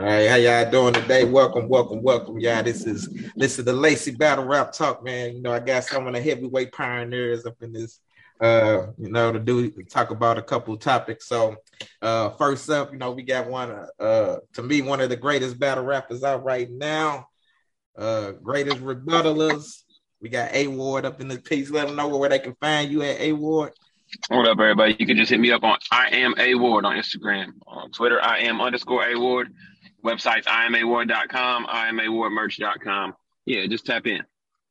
All right, how y'all doing today? Welcome, welcome, welcome, y'all. This is this is the Lacy Battle Rap Talk, man. You know, I got some of the heavyweight pioneers up in this, uh, you know, to do talk about a couple of topics. So, uh, first up, you know, we got one, uh, to me, one of the greatest battle rappers out right now, uh, greatest rebuttalers. We got A Ward up in the piece. Let them know where they can find you at A Ward. What up, everybody? You can just hit me up on I am A Ward on Instagram, on Twitter, I am underscore A Ward. Websites imaward.com, imawardmerch.com. Yeah, just tap in.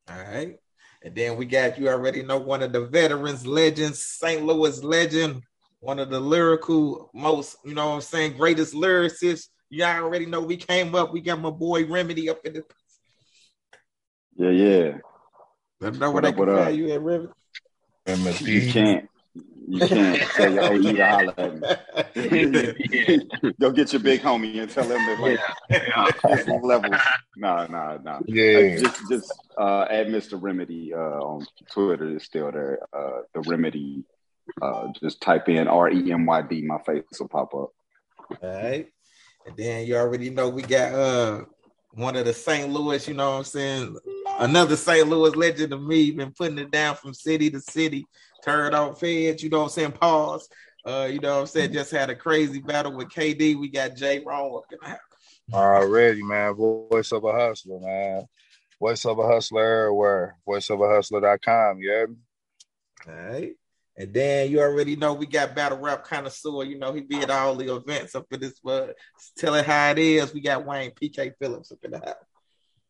All right. And then we got you already know one of the veterans, legends, St. Louis legend, one of the lyrical most, you know what I'm saying, greatest lyricists. You already know we came up. We got my boy Remedy up in the Yeah, yeah. Let them know where they can find you at Remedy. You can't. You can't say, "Oh, you to holler at me." Go get your big homie and tell him that like yeah. levels. Nah, nah, nah. Yeah. Uh, just just uh, add Mr. Remedy uh, on Twitter. Is still there. Uh, the Remedy. Uh, just type in R E M Y D. My face will pop up. All right. And then you already know we got uh one of the St. Louis, you know what I'm saying? Another St. Louis legend of me, been putting it down from city to city, turned on feds, you know what I'm saying? Pause. Uh, you know what I'm saying? Just had a crazy battle with KD. We got Jay Wrong up in the house. Already, man. Voice of a hustler, man. Voice of a hustler where Voiceofahustler.com, you hear me? All right. And then you already know we got battle rap connoisseur. You know, he be at all the events up in this, but tell it how it is. We got Wayne PK Phillips up in the house.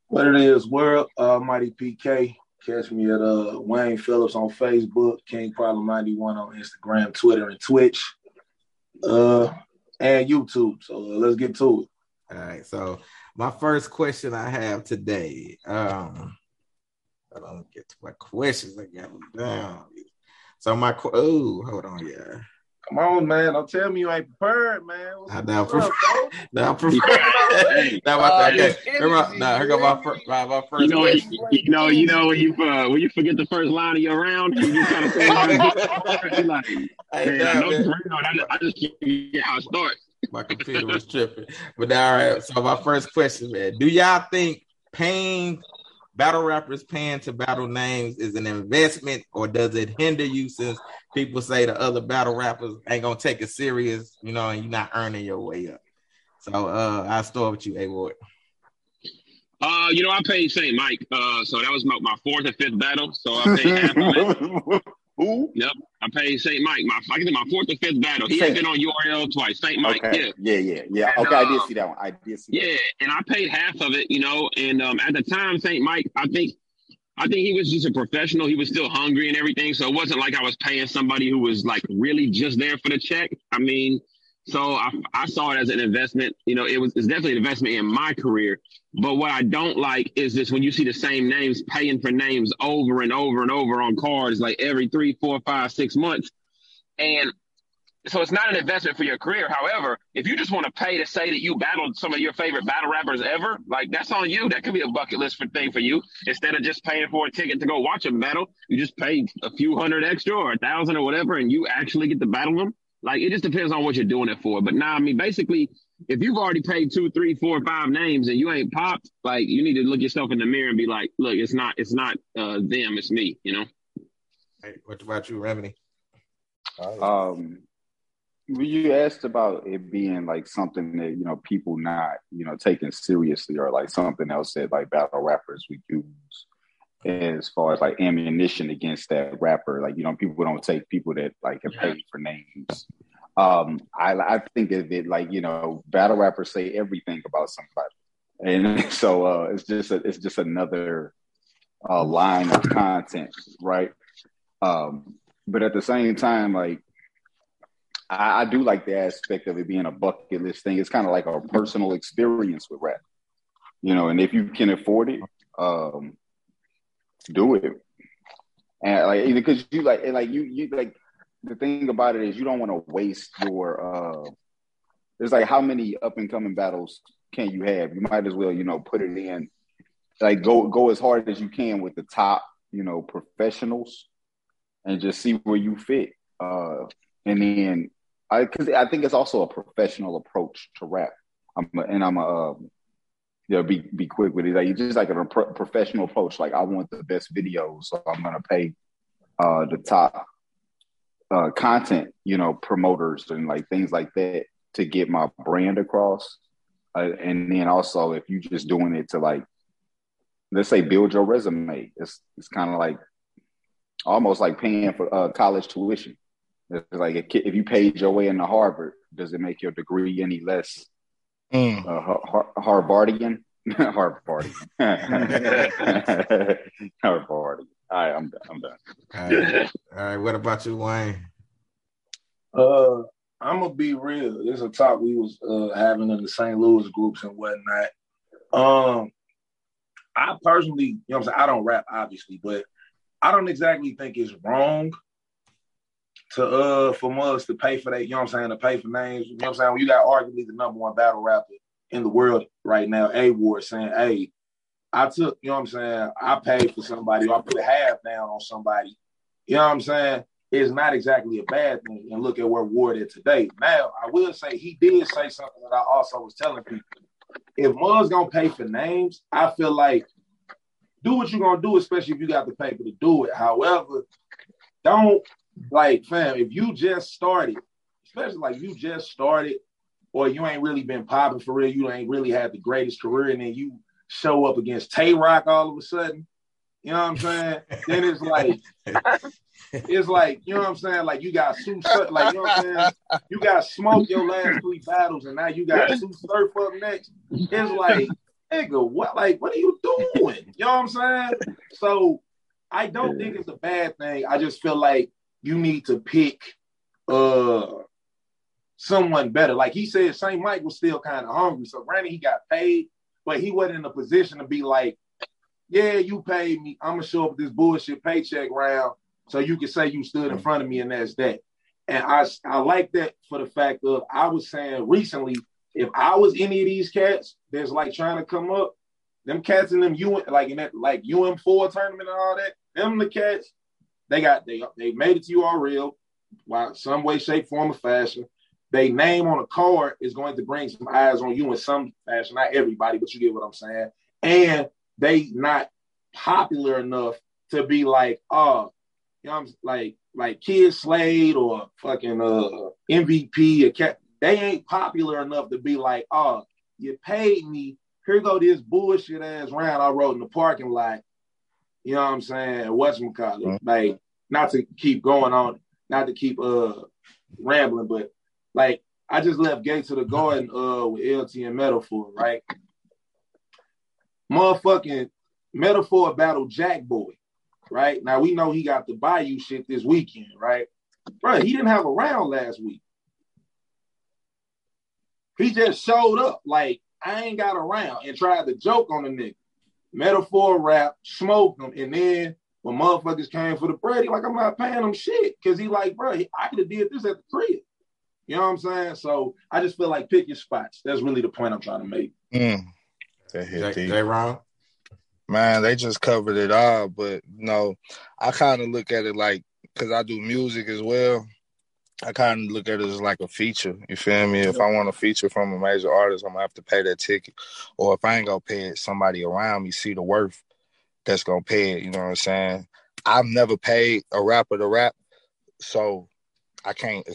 What it is, world, uh, Mighty PK. Catch me at uh, Wayne Phillips on Facebook, King Problem 91 on Instagram, Twitter, and Twitch, uh, and YouTube. So uh, let's get to it. All right. So my first question I have today. Um, I don't get to my questions. I got them down. So my oh, hold on, yeah. Come on, man! Don't tell me you ain't prepared, man. What's I now prefer. now prefer. now my okay. Here, now here go my first. My, my first. You know, you, you, know, you know when you uh, when you forget the first line of your round, you just kind of say, like, hey, man, I, know, man. I just forget how it starts. My computer was tripping, but all right. So my first question, man: Do y'all think pain battle rappers paying to battle names is an investment or does it hinder you since people say the other battle rappers ain't gonna take it serious, you know, and you're not earning your way up. So uh I'll start with you, A Ward. Uh, you know, I paid St. Mike. Uh, so that was my, my fourth and fifth battle. So I paid half of it. Who? Yep. I paid St. Mike. My I think my fourth or fifth battle. He Saint. had been on URL twice. St. Mike. Okay. Yeah. Yeah, yeah, yeah. And, okay, uh, I did see that one. I did see. Yeah, and I paid half of it. You know, and um, at the time, St. Mike, I think. I think he was just a professional. He was still hungry and everything. So it wasn't like I was paying somebody who was like really just there for the check. I mean, so I, I saw it as an investment. You know, it was it's definitely an investment in my career. But what I don't like is this when you see the same names paying for names over and over and over on cards like every three, four, five, six months. And so it's not an investment for your career. However, if you just want to pay to say that you battled some of your favorite battle rappers ever, like that's on you. That could be a bucket list for thing for you. Instead of just paying for a ticket to go watch them battle, you just pay a few hundred extra or a thousand or whatever, and you actually get to battle them. Like it just depends on what you're doing it for. But now, nah, I mean, basically, if you've already paid two, three, four, five names and you ain't popped, like you need to look yourself in the mirror and be like, look, it's not, it's not uh, them, it's me. You know. Hey, what about you, Remedy? Um, you asked about it being like something that you know people not you know taking seriously or like something else that like battle rappers would use as far as like ammunition against that rapper. Like, you know, people don't take people that like have paid for names. Um, I I think of it like, you know, battle rappers say everything about somebody. And so uh it's just a, it's just another uh line of content, right? Um, but at the same time, like I, I do like the aspect of it being a bucket list thing. It's kind of like a personal experience with rap. You know, and if you can afford it, um, do it. And like because you like and like you you like the thing about it is you don't want to waste your uh it's like how many up and coming battles can you have? You might as well, you know, put it in like go go as hard as you can with the top, you know, professionals and just see where you fit. Uh and then I cuz I think it's also a professional approach to rap. I'm a, and I'm a um, you know be be quick with it. Like just like a pro- professional approach. Like I want the best videos, so I'm gonna pay uh, the top uh, content, you know, promoters and like things like that to get my brand across. Uh, and then also, if you're just doing it to like, let's say, build your resume, it's it's kind of like almost like paying for uh, college tuition. It's like if you paid your way into Harvard, does it make your degree any less mm. uh, Har- Harvardian? Harvardian. Harvardian. All right, I'm done. I'm done. All right. All right. What about you, Wayne? Uh, I'm gonna be real. There's a talk we was uh, having in the St. Louis groups and whatnot. Um, I personally, you know, I'm saying I don't rap obviously, but I don't exactly think it's wrong to uh for mugs to pay for that. You know what I'm saying? To pay for names. You know what I'm saying? You got arguably the number one battle rapper in the world right now, A Ward saying, "Hey, I took, you know what I'm saying? I paid for somebody, or I put half down on somebody. You know what I'm saying? It's not exactly a bad thing. And look at where Ward is today. Now, I will say he did say something that I also was telling people. If Mug's gonna pay for names, I feel like do what you're gonna do, especially if you got the paper to do it. However, don't like fam, if you just started, especially like you just started, or you ain't really been popping for real, you ain't really had the greatest career, and then you show up against Tay Roc all of a sudden, you know what I'm saying? then it's like it's like, you know what I'm saying? Like you got Sue like you know what I'm saying? You got smoke your last three battles and now you got Sue Surf up next. It's like, nigga, what like what are you doing? You know what I'm saying? So I don't think it's a bad thing. I just feel like you need to pick uh someone better. Like he said, St. Mike was still kind of hungry. So granted, he got paid, but he wasn't in a position to be like, yeah, you paid me. I'm gonna show up this bullshit paycheck round so you can say you stood in front of me and that's that. And I I like that for the fact of I was saying recently, if I was any of these cats that's like trying to come up, them cats in them UN like in that like UM4 tournament and all that, them the cats, they got they they made it to URL, while some way, shape, form, or fashion they name on a card is going to bring some eyes on you in some fashion. Not everybody, but you get what I'm saying. And they not popular enough to be like, oh, you know, I'm like like Kid Slade or fucking uh MVP or cat. They ain't popular enough to be like, oh, you paid me. Here go this bullshit ass round I wrote in the parking lot. You know what I'm saying? What's McCall? Mm-hmm. Like, not to keep going on, not to keep uh rambling, but like I just left Gates of the Garden uh with LT and Meta-Four, right? Motherfucking Meta-Four battle Jack Boy, right? Now we know he got the Bayou shit this weekend, right? Bro, he didn't have a round last week. He just showed up like I ain't got a round and tried to joke on the nigga. Meta-Four rap, smoked him, and then when motherfuckers came for the bread, he like, I'm not paying him shit. Cause he like, bro, I could have did this at the crib. You know what I'm saying? So I just feel like pick your spots. That's really the point I'm trying to make. Mm. They hit they, they wrong. Man, they just covered it all, but you know, I kind of look at it like because I do music as well. I kind of look at it as like a feature. You feel me? If I want a feature from a major artist, I'm gonna have to pay that ticket. Or if I ain't gonna pay it, somebody around me see the worth that's gonna pay it. You know what I'm saying? I've never paid a rapper to rap, so I can't.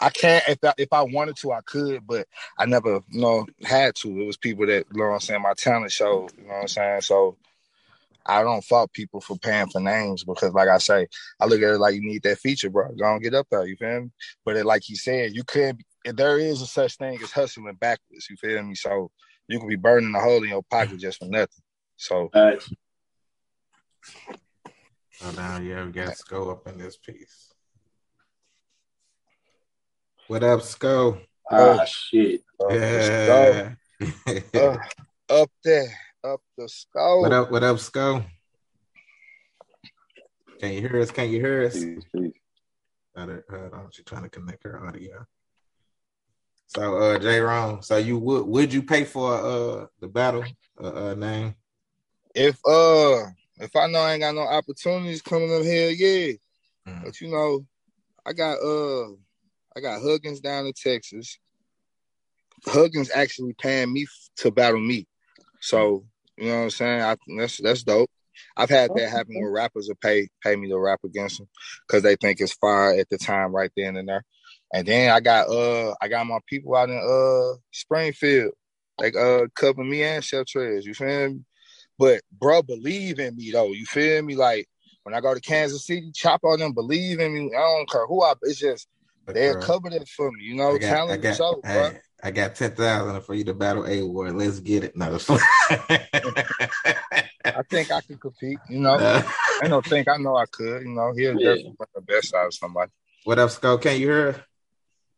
I can't. If I, if I wanted to, I could, but I never, you know, had to. It was people that, you know, what I'm saying, my talent show. You know what I'm saying? So I don't fault people for paying for names because, like I say, I look at it like you need that feature, bro. Go and get up there. You feel me? But it, like he said, you could. There is a such thing as hustling backwards. You feel me? So you could be burning a hole in your pocket just for nothing. So. Right. So now, yeah, we got to go up in this piece. What up, Sco? Ah, oh, shit. yeah. uh, up there, up the Sco. What up, what up, Sco? Can you hear us? Can you hear us? Peace, peace. Hold on, she's trying to connect her audio. So, uh, J. Ron, so you would would you pay for uh the battle uh, uh name? If uh if I know I ain't got no opportunities coming up here, yeah. Mm. But you know, I got uh I got Huggins down in Texas. Huggins actually paying me to battle me. So you know what I'm saying? I, that's that's dope. I've had that happen where rappers will pay pay me to rap against them because they think it's fire at the time right then and there. And then I got uh I got my people out in uh Springfield, like uh cover me and Chef Trez, you feel me? But bro, believe in me though, you feel me? Like when I go to Kansas City, chop on them, believe in me. I don't care who I it's just they're covered it for me, you know, got, talent got, show, bro. I got ten thousand for you to battle A Ward. Let's get it. No. I think I can compete. You know, uh, I don't think I know I could. You know, he'll yeah. definitely the best out of somebody. What up, Skull? Can you hear?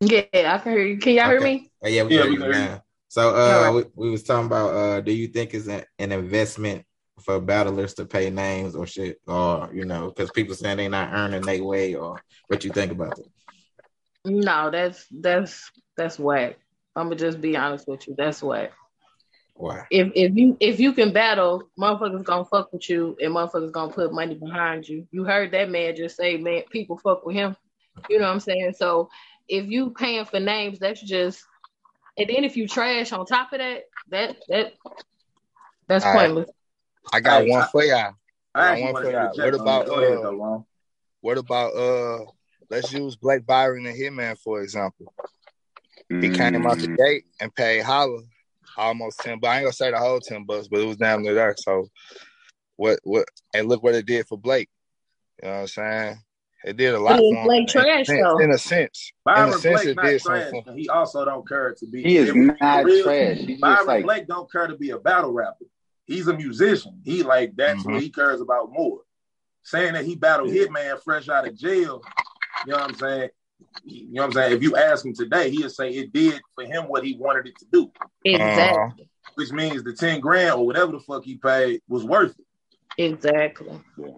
Yeah, I can hear you. Can y'all okay. hear me? Oh, yeah, we yeah, hear you now. So, uh, right. we, we, was talking about, uh, do you think it's an, an investment for battlers to pay names or shit, or you know, because people saying they not earning their way, or what you think about it? No, that's that's that's whack. I'm gonna just be honest with you. That's whack. Why? If if you if you can battle, motherfuckers gonna fuck with you, and motherfuckers gonna put money behind you. You heard that man just say, man, people fuck with him. You know what I'm saying? So if you paying for names, that's just, and then if you trash on top of that, that that that's All pointless. Right. I got I, one for y'all. I, got one for y'all. What about uh, what about uh? Let's use Blake Byron and Hitman for example. He mm. came out the mm. gate and paid Holla almost ten. But I ain't gonna say the whole ten bucks, but it was damn near there. So what what and look what it did for Blake. You know what I'm saying? It did a lot for Blake trash in, though. In a sense, Byron in a sense, Blake it did trash, something. He also don't care to be. He is not real, trash. He's Byron like, Blake don't care to be a battle rapper. He's a musician. He like that's mm-hmm. what he cares about more. Saying that he battled Hitman fresh out of jail, you know what I'm saying? You know what I'm saying? If you ask him today, he'll say it did for him what he wanted it to do. Exactly. Uh, which means the 10 grand or whatever the fuck he paid was worth it. Exactly. Yeah.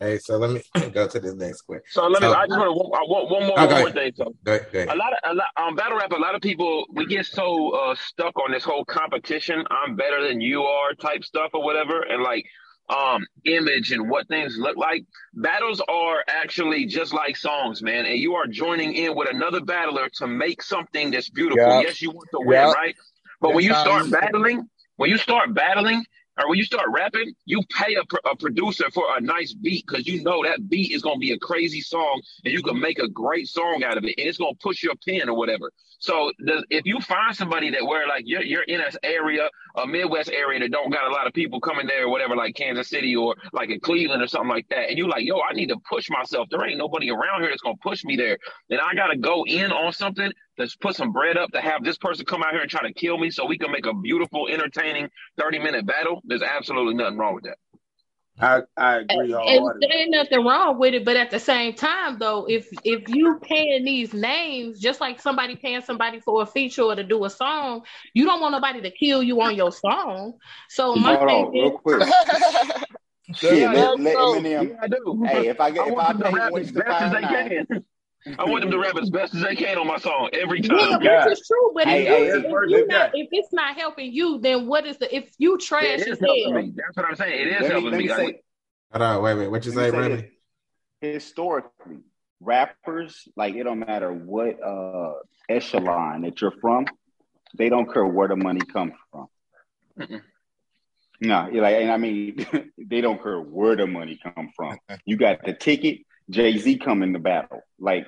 Hey, so let me go to the next question. So let me. So, I just want, one, one more, okay. one more thing. So, go ahead, go ahead. a lot of a lot, um, battle rap. A lot of people we get so uh, stuck on this whole competition. I'm better than you are type stuff or whatever, and like um image and what things look like battles are actually just like songs man and you are joining in with another battler to make something that's beautiful yep. yes you want to win yep. right but that's when you start battling when you start battling or when you start rapping, you pay a, a producer for a nice beat because you know that beat is going to be a crazy song and you can make a great song out of it and it's going to push your pen or whatever. So the, if you find somebody that where like you're, you're in an area, a Midwest area that don't got a lot of people coming there or whatever, like Kansas City or like in Cleveland or something like that, and you're like, yo, I need to push myself. There ain't nobody around here that's going to push me there. Then I got to go in on something Let's put some bread up to have this person come out here and try to kill me so we can make a beautiful, entertaining 30 minute battle. There's absolutely nothing wrong with that. I, I agree. And, and there ain't nothing wrong with it, but at the same time, though, if if you paying these names, just like somebody paying somebody for a feature or to do a song, you don't want nobody to kill you on your song. So my Hold thing on, is, real quick. Shit, let, let Eminem. Yeah, I do. Hey, if I get I if I pay as best as they can. I want them to rap as best as they can on my song every time. Yeah, which is true. But hey, if, hey, if, not, if, it's not helping you, then what is the? If you trash it is helping me. That's what I'm saying. It is let helping me. me. Say, Hold on, wait, wait. What you say, Randy? Historically, rappers like it don't matter what uh echelon that you're from, they don't care where the money comes from. Mm-mm. No, like, and I mean, they don't care where the money come from. You got the ticket. Jay Z come in the battle. Like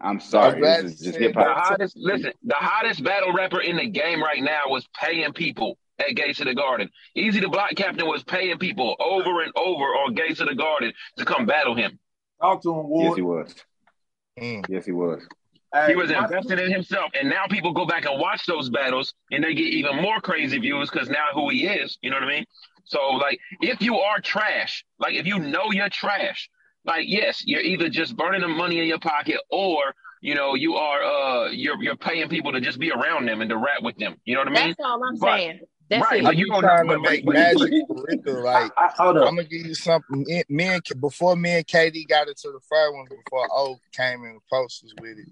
I'm sorry, this is just hip hop. The hottest, listen, the hottest battle rapper in the game right now was paying people at Gates of the Garden. Eazy the Block Captain was paying people over and over on Gates of the Garden to come battle him. Talk to him, Ward. Yes, he was. Mm. Yes, he was. He was invested in himself, and now people go back and watch those battles, and they get even more crazy views because now who he is. You know what I mean? So, like, if you are trash, like if you know you're trash, like yes, you're either just burning the money in your pocket or you know, you are uh you're you're paying people to just be around them and to rap with them. You know what I mean? That's all I'm but, saying. That's right. it. You trying to make magic Like I, I, I'm gonna give you something. Me and before me and KD got into the first one, before O came in the posters with it.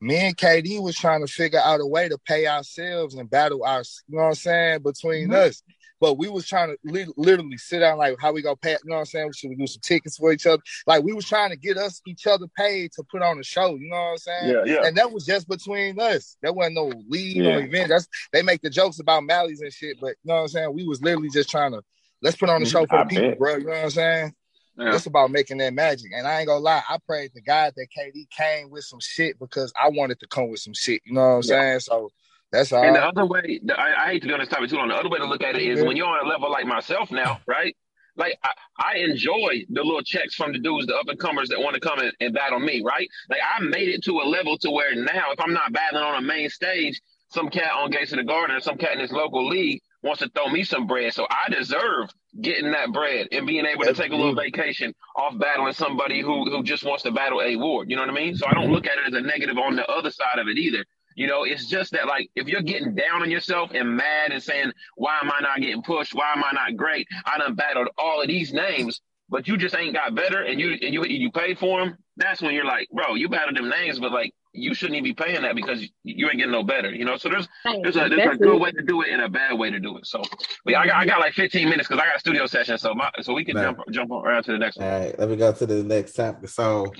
Me and KD was trying to figure out a way to pay ourselves and battle our. You know what I'm saying? Between mm-hmm. us, but we was trying to li- literally sit down like how we go pay, you know what I'm saying? Should we do some tickets for each other? Like we was trying to get us each other paid to put on a show, you know what I'm saying? Yeah, yeah. And that was just between us. There wasn't no lead Yeah. or event. That's they make the jokes about Mally's and shit, but you know what I'm saying? We was literally just trying to let's put on a mm-hmm. show for I the people, bet. bro. You know what I'm saying? Yeah. It's about making that magic. And I ain't gonna lie, I prayed to God that KD came with some shit because I wanted to come with some shit. You know what I'm saying? So that's all. And the other way, the, I, I hate to be on this topic too long. The other way to look at it is when you're on a level like myself now, right? Like I, I enjoy the little checks from the dudes, the up and comers that want to come and, and battle me, right? Like I made it to a level to where now, if I'm not battling on a main stage, some cat on Gates of the Garden or some cat in this local league wants to throw me some bread. So I deserve getting that bread and being able to take a little vacation off battling somebody who who just wants to battle a ward. You know what I mean? So I don't look at it as a negative on the other side of it either. You know, it's just that like if you're getting down on yourself and mad and saying, Why am I not getting pushed? Why am I not great? I done battled all of these names, but you just ain't got better and you and you you paid for them, that's when you're like, bro, you battled them names, but like you shouldn't even be paying that because you ain't getting no better, you know. So there's there's a there's a good way to do it and a bad way to do it. So, but yeah, I got I got like 15 minutes because I got a studio session, so my so we can Right. jump jump around to the next one. right, let me go to the next topic. So,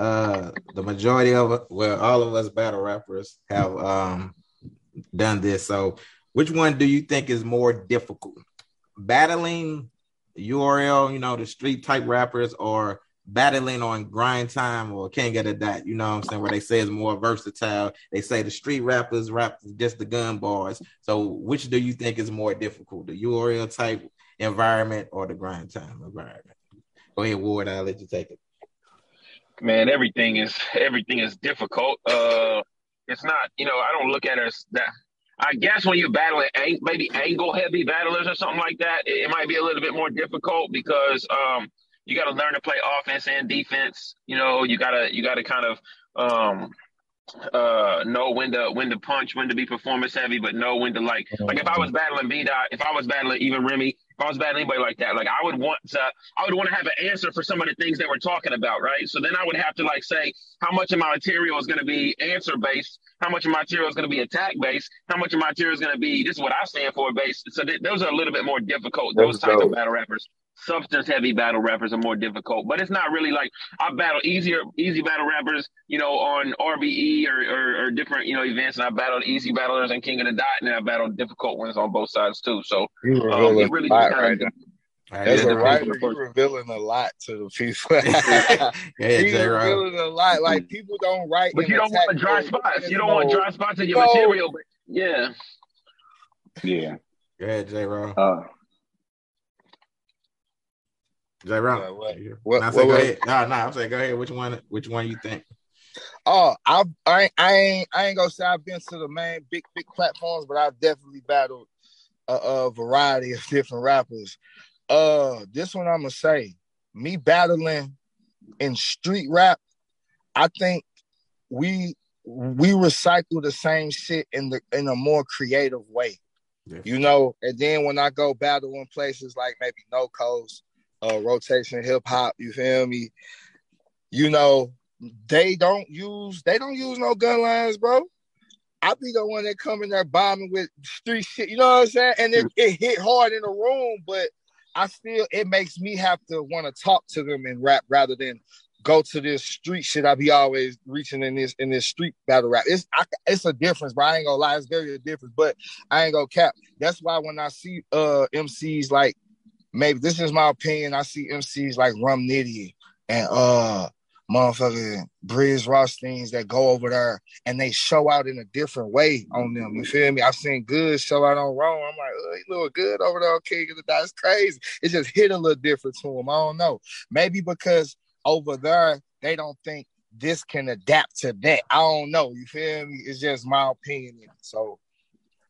uh, the majority of well, all of us battle rappers have um done this. So, which one do you think is more difficult? Battling URL, you know, the street type rappers, or battling on grind time or King of the Dot, you know what I'm saying? Where they say it's more versatile. They say the street rappers rap just the gun bars. So, which do you think is more difficult, the URL type environment or the grind time environment? Go ahead, Ward. I'll let you take it. Man everything is everything is difficult. Uh it's not you know i don't look at it as that i guess when you're battling maybe angle heavy battlers or something like that it, it might be a little bit more difficult because um you got to learn to play offense and defense you know you gotta you gotta kind of um uh know when to when to punch when to be performance heavy but know when to like like if i was battling b dot if i was battling even remy if i was battling anybody like that like i would want to I would want to have an answer for some of the things that we're talking about, right? So then I would have to like say how much of my material is going to be answer based, how much of my material is going to be attack based, how much of my material is going to be this is what I stand for based. So th- those are a little bit more difficult. Those Let's types go. of battle rappers, substance heavy battle rappers are more difficult. But it's not really like I battle easier, easy battle rappers, you know, on RBE or, or, or different, you know, events, and I battled easy battlers and King of the Dot, and I battled difficult ones on both sides too. So You um, revealing it really a lot right kind of now. As Yeah, a the writer, people- you're revealing a lot to the people. yeah, He's J Rob. revealing a lot. Like people don't write. But you don't attack want dry spots. You don't No. want dry spots in your No. material. But yeah, Yeah. Go ahead, J Rob. Uh, J. Uh, what- what- Nah, what- go what- ahead. No, no, I'm saying go ahead. Which one? Which one you think? Oh, I, I, ain't- I ain't, I ain't gonna say I've been to the main big, big platforms, but I've definitely battled a, a variety of different rappers. Uh, this one I'm gonna say, me battling in street rap, I think we we recycle the same shit in the in a more creative way. Yeah. You know, and then when I go battle in places like maybe No Coast, uh, Rotation Hip Hop, you feel me? You know, they don't use they don't use no gun lines, bro. I be the one that come in there bombing with street shit, you know what I'm saying? And it, it hit hard in the room, but I still it makes me have to want to talk to them and rap rather than go to this street shit. I be always reaching in this in this street battle rap. It's I, it's a difference, bro. I ain't gonna lie, it's very a difference. But I ain't gonna cap. That's why when I see uh MCs like maybe this is my opinion, I see MCs like Rum Nitty and uh motherfucking Briz Rothsteins that go over there and they show out in a different way on them. You feel me? I've seen good show out on wrong. I'm like, oh, he look good over there of the Dot. Crazy. It just hit a little different to him. I don't know. Maybe because over there they don't think this can adapt to that. I don't know. You feel me? It's just my opinion. So,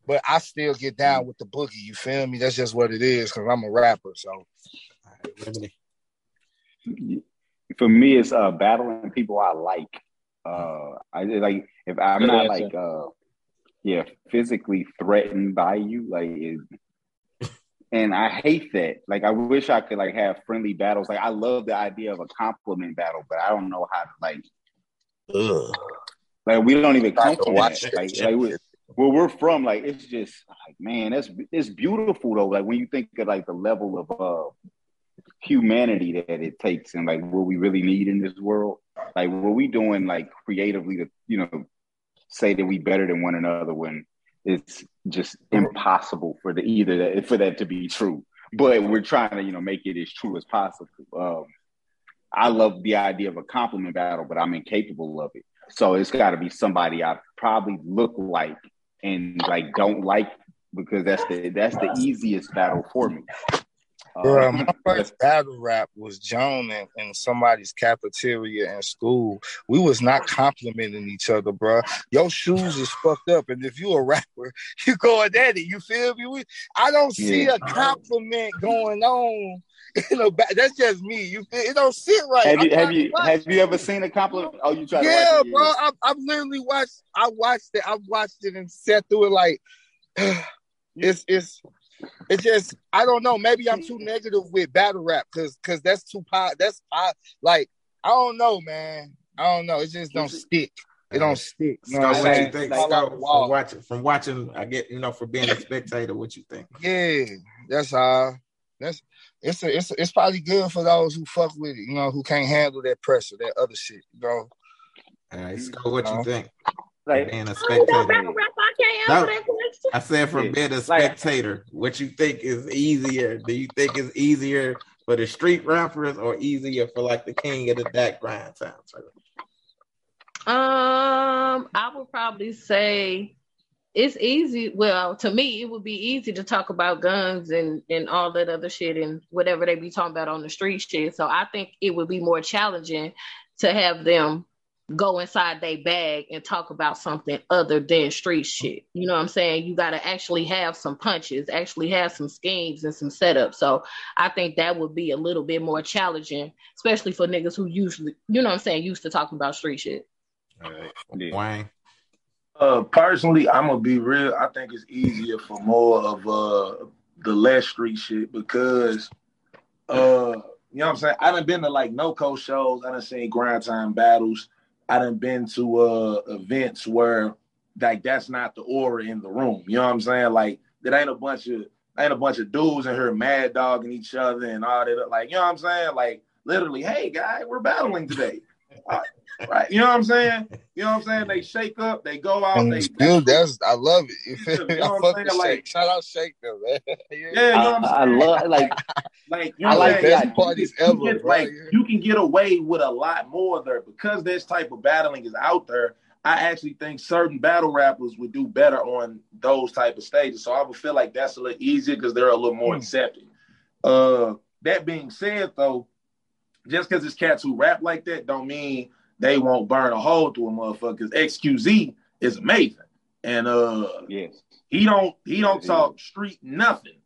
but I still get down with the boogie. You feel me? That's just what it is because I'm a rapper. So, All right, Remedy. for me, it's uh, battling people I like. Uh, I like if I'm Good not answer. like uh, yeah, physically threatened by you, like. It, and I hate that. Like, I wish I could like have friendly battles. Like, I love the idea of a compliment battle, but I don't know how to like. ugh. Like, we don't even I come can watch that. that Like, like we, where we're from, like it's just like man, that's it's beautiful though. Like when you think of like the level of uh humanity that it takes and like what we really need in this world. Like what we doing like creatively to, you know, say that we better than one another when it's just impossible for the either that for that to be true. But we're trying to, you know, make it as true as possible. Um, I love the idea of a compliment battle, but I'm incapable of it. So it's got to be somebody I probably look like and like don't like because that's the that's the easiest battle for me. Bro, um, my first battle rap was Joan in, in, somebody's cafeteria in school. We was not complimenting each other, bro. Your shoes is fucked up, and if you a rapper, you going at it. You feel me? I don't see yeah. a compliment going on. You know, that's just me. You it don't sit right. Have you have you have you ever seen a compliment? Oh, you try yeah, to bro. I've, I've literally watched. I watched it. I watched it and sat through it like it's it's it's just I don't know. Maybe I'm too negative with battle rap because because that's too pot. That's pot. Like I don't know, man. I don't know. It just don't stick. It don't stick. You know what, what you think? Like, from watching, from watching, I get you know, for being a spectator, what you think? Yeah, that's uh that's it's a, it's a, it's probably good for those who fuck with it, you know, who can't handle that pressure, that other shit, you know. All right, Scott, what you, you think? Like being a spectator. I, I said from yeah. being a spectator, what you think is easier? Do you think it's easier for the street rappers or easier for like the king of the back grind sounds? Um, I would probably say it's easy. Well, to me, it would be easy to talk about guns and and all that other shit and whatever they be talking about on the street shit. So I think it would be more challenging to have them go inside their bag and talk about something other than street shit. You know what I'm saying? You got to actually have some punches, actually have some schemes and some setups. So I think that would be a little bit more challenging, especially for niggas who usually, you know what I'm saying, used to talking about street shit. All right. Yeah. Wayne. Uh, personally, I'm gonna be real. I think it's easier for more of uh the less street shit because uh you know what I'm saying? I done been to like no co shows. I done seen grind time battles. I done been to uh, events where like that's not the aura in the room. You know what I'm saying? Like there ain't a bunch of ain't a bunch of dudes in here mad dogging each other and all that. Like you know what I'm saying? Like literally, hey guy, we're battling today. Right? You know what I'm saying? You know what I'm saying? They shake up, they go out. They, Dude, that's I love it. You know what I'm saying? Like, shout out Shake them, man. yeah, you know what I'm saying? I love like like you I like best parties you ever. Get, like you can get away with a lot more there because this type of battling is out there. I actually think certain battle rappers would do better on those type of stages. So I would feel like that's a little easier because they're a little more mm. accepting. Uh, that being said, though, just because it's cats who rap like that, don't mean they won't burn a hole through a motherfucker. XQZ is amazing, and uh, yes, he don't he don't talk street nothing,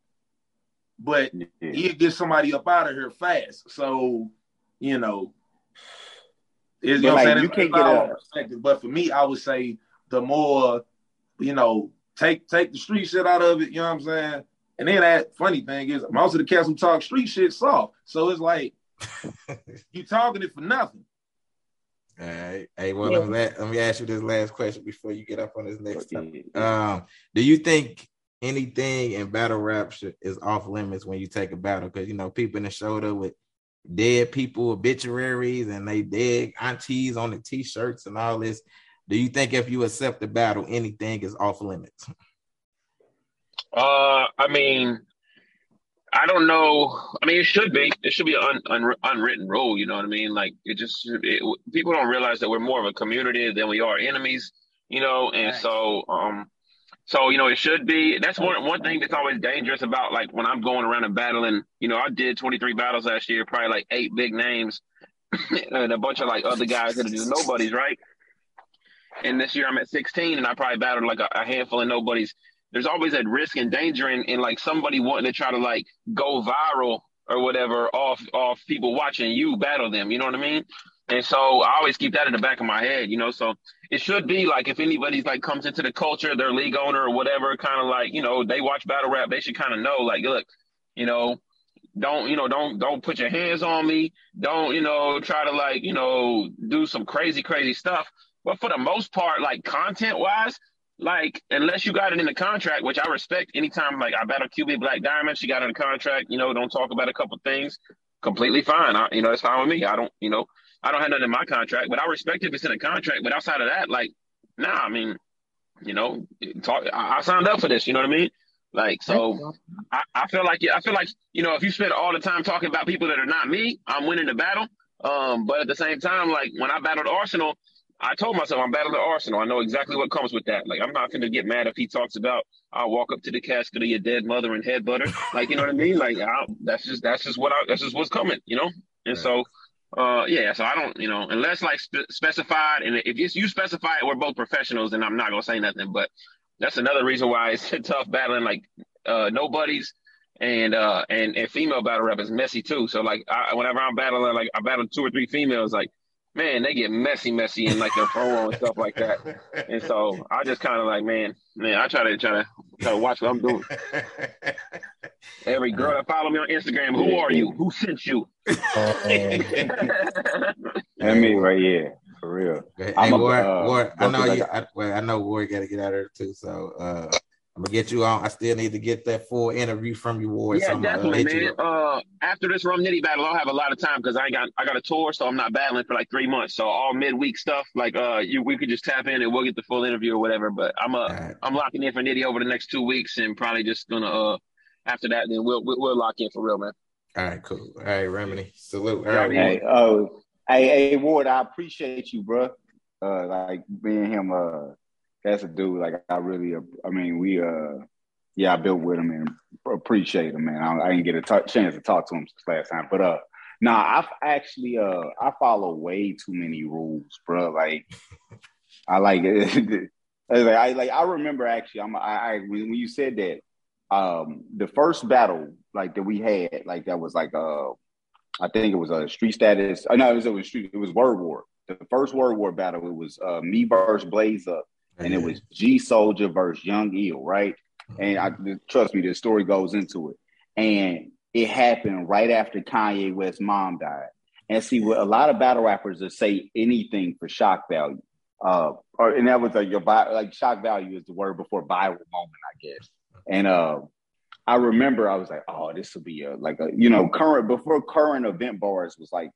but yeah. he'll get somebody up out of here fast. So, you know, it's, you know like, You can't get a perspective, but for me, I would say the more, you know, take take the street shit out of it. You know what I'm saying? And then that funny thing is, most of the cats who talk street shit soft. So it's like you talking it for nothing. All right. Hey, well, yeah. let, let, me ask you this last question before you get up on this next topic. Um, do you think anything in battle rap is off limits when you take a battle? Because you know, people in the shoulder with dead people, obituaries, and they dead aunties on the t-shirts and all this. Do you think if you accept the battle, anything is off limits? Uh, I mean, I don't know. I mean, it should be. It should be an un, un, unwritten rule. You know what I mean? Like it just it, people don't realize that we're more of a community than we are enemies. You know, and so um, so you know it should be. That's one one thing that's always dangerous about like when I'm going around and battling. You know, I did 23 battles last year, probably like eight big names, and a bunch of like other guys that are just nobodies, right? And this year I'm at 16, and I probably battled like a, a handful of nobodies there's always that risk and danger in, in like somebody wanting to try to like go viral or whatever off off people watching you battle them. You know what I mean? And so I always keep that in the back of my head, you know. So it should be like if anybody's like comes into the culture, their league owner or whatever, kind of like you know they watch battle rap, they should kind of know like, look, you know, don't you know don't don't put your hands on me, don't you know try to like you know do some crazy crazy stuff. But for the most part, like content wise, like unless you got it in the contract, which I respect. Anytime like I battle QB Black Diamond, she got in the contract. You know, don't talk about a couple things. Completely fine. I, you know, it's fine with me. I don't. You know, I don't have nothing in my contract, but I respect if it's in a contract. But outside of that, like, nah. I mean, you know, talk. I, I signed up for this. You know what I mean? Like, so I, I feel like I feel like you know, if you spend all the time talking about people that are not me, I'm winning the battle. Um, but at the same time, like when I battled Arsenal, I told myself I'm battling Arsenal. I know exactly what comes with that. Like I'm not gonna get mad if he talks about I'll walk up to the casket of your dead mother and head butter. Like you know what I mean? Like I, that's just that's just what I that's just what's coming. You know. And right. so, uh, yeah. So I don't you know unless like spe- specified and if you, you specify it, we're both professionals, then I'm not gonna say nothing. But that's another reason why it's tough battling like uh nobodies and uh and and female battle rap is messy too. So like I, whenever I'm battling like I battle two or three females like man, they get messy, messy in like their phone and stuff like that. And so I just kind of like, man, man, I try to try to try to watch what I'm doing. Every girl that follow me on Instagram, who are you? Who sent you? That me right here. For real. Hey, I'm Ward, a, uh, Ward, I know you. I, well, I know Ward got to get out of there too. So uh, I'm gonna get you on. I still need to get that full interview from you, Ward. Yeah, so definitely, man. Uh, after this Rum Nitty battle, I'll have a lot of time because I got I got a tour, so I'm not battling for like three months. So all midweek stuff, like uh, you we could just tap in and we'll get the full interview or whatever. But I'm uh right. I'm locking in for Nitty over the next two weeks and probably just gonna uh after that then we'll we'll, we'll lock in for real, man. All right, cool. All right, Remini, salute. All right, hey, oh, hey, hey, Ward, I appreciate you, bro. Uh, like being him, uh, that's a dude. Like I really, I mean, we uh yeah, I built with him and appreciate him, man. I, I didn't get a t- chance to talk to him last time, but uh, nah, I've actually uh, I follow way too many rules, bro. Like, I like it. I like I remember actually. I'm I, I when you said that um the first battle like that we had like that was like uh I think it was a street status. Uh, no, it was it was street. It was Word War. The first Word War battle. It was uh, me versus Blaze Up, and it was G Soldier versus Young Eel, right? And I, trust me, the story goes into it. And it happened right after Kanye West's mom died. And see, what a lot of battle rappers that say anything for shock value. Uh, or and that was a your like shock value is the word before viral moment, I guess. And uh, I remember I was like, oh, this will be a like a you know current before current event bars was like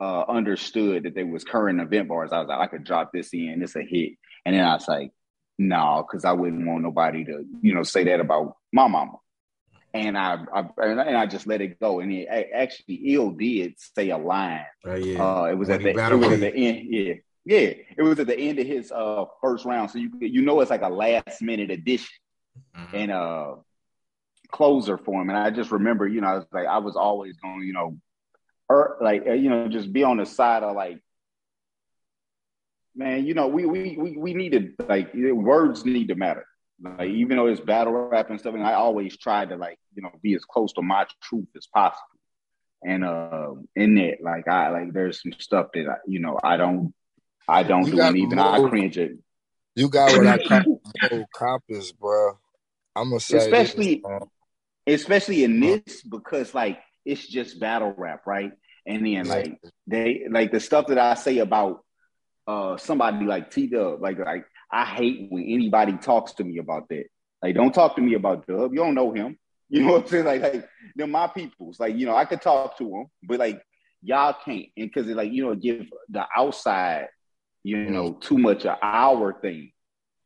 uh, understood that there was current event bars. I was like, I could drop this in, it's a hit. And then I was like, no, because I wouldn't want nobody to, you know, say that about my mama. And I, I and I just let it go. And it actually, ill did say a line. Oh, yeah. Uh, it was at the it was at the end. Yeah, yeah. It was at the end of his uh, first round. So you you know it's like a last minute addition mm-hmm. and uh closer for him. And I just remember, you know, I was like, I was always going, you know, er, like uh, you know, just be on the side of like man, you know, we we we we need to like words need to matter. Like even though it's battle rap and stuff, and I always try to like you know be as close to my truth as possible. And uh, in it, like I like there's some stuff that I, you know I don't I don't you do, and even I cringe it. You got what I call compass, bro. I'm gonna say, especially, this, especially in this because like it's just battle rap, right? And then like they like the stuff that I say about uh somebody like T Dub. Like like I hate when anybody talks to me about that. Like don't talk to me about Dub. You don't know him. You know what I'm saying? Like like they're my peoples. Like you know I could talk to them, but like y'all can't. And because like you know give the outside you know too much of our thing.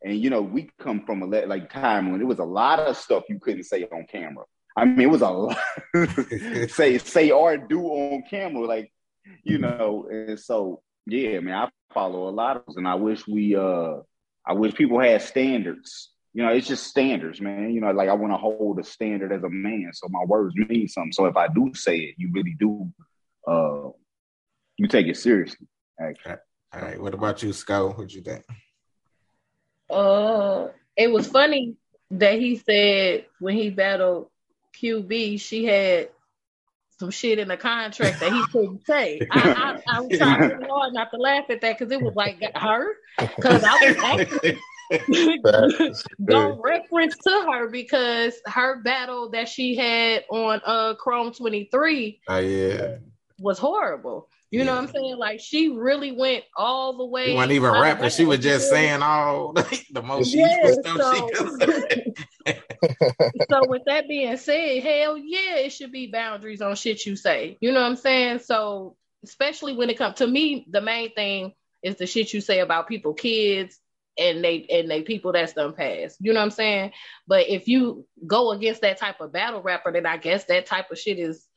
And you know we come from a like time when it was a lot of stuff you couldn't say on camera. I mean, it was a lot say say or do on camera, like you know. And so yeah, man, I follow a lot of those, and I wish we, uh, I wish people had standards. You know, it's just standards, man. You know, like I want to hold a standard as a man, so my words mean something. So if I do say it, you really do, uh, you take it seriously. Actually. All right. What about you, Scott? What'd you think? Uh, it was funny that he said when he battled QB, she had some shit in the contract that he couldn't say. I, I, I was trying really hard not to laugh at that because it was like her. Because I was actually go reference to her because her battle that she had on uh Chrome 23 oh, yeah. was horrible. You yeah. know what I'm saying? Like she really went all the way. She wasn't even rapping. She was just saying all the most yeah, stuff so, she could so with that being said, hell yeah, it should be boundaries on shit you say. You know what I'm saying? So especially when it comes to me, the main thing is the shit you say about people, kids, and they and they people that's done passed. You know what I'm saying? But if you go against that type of battle rapper, then I guess that type of shit is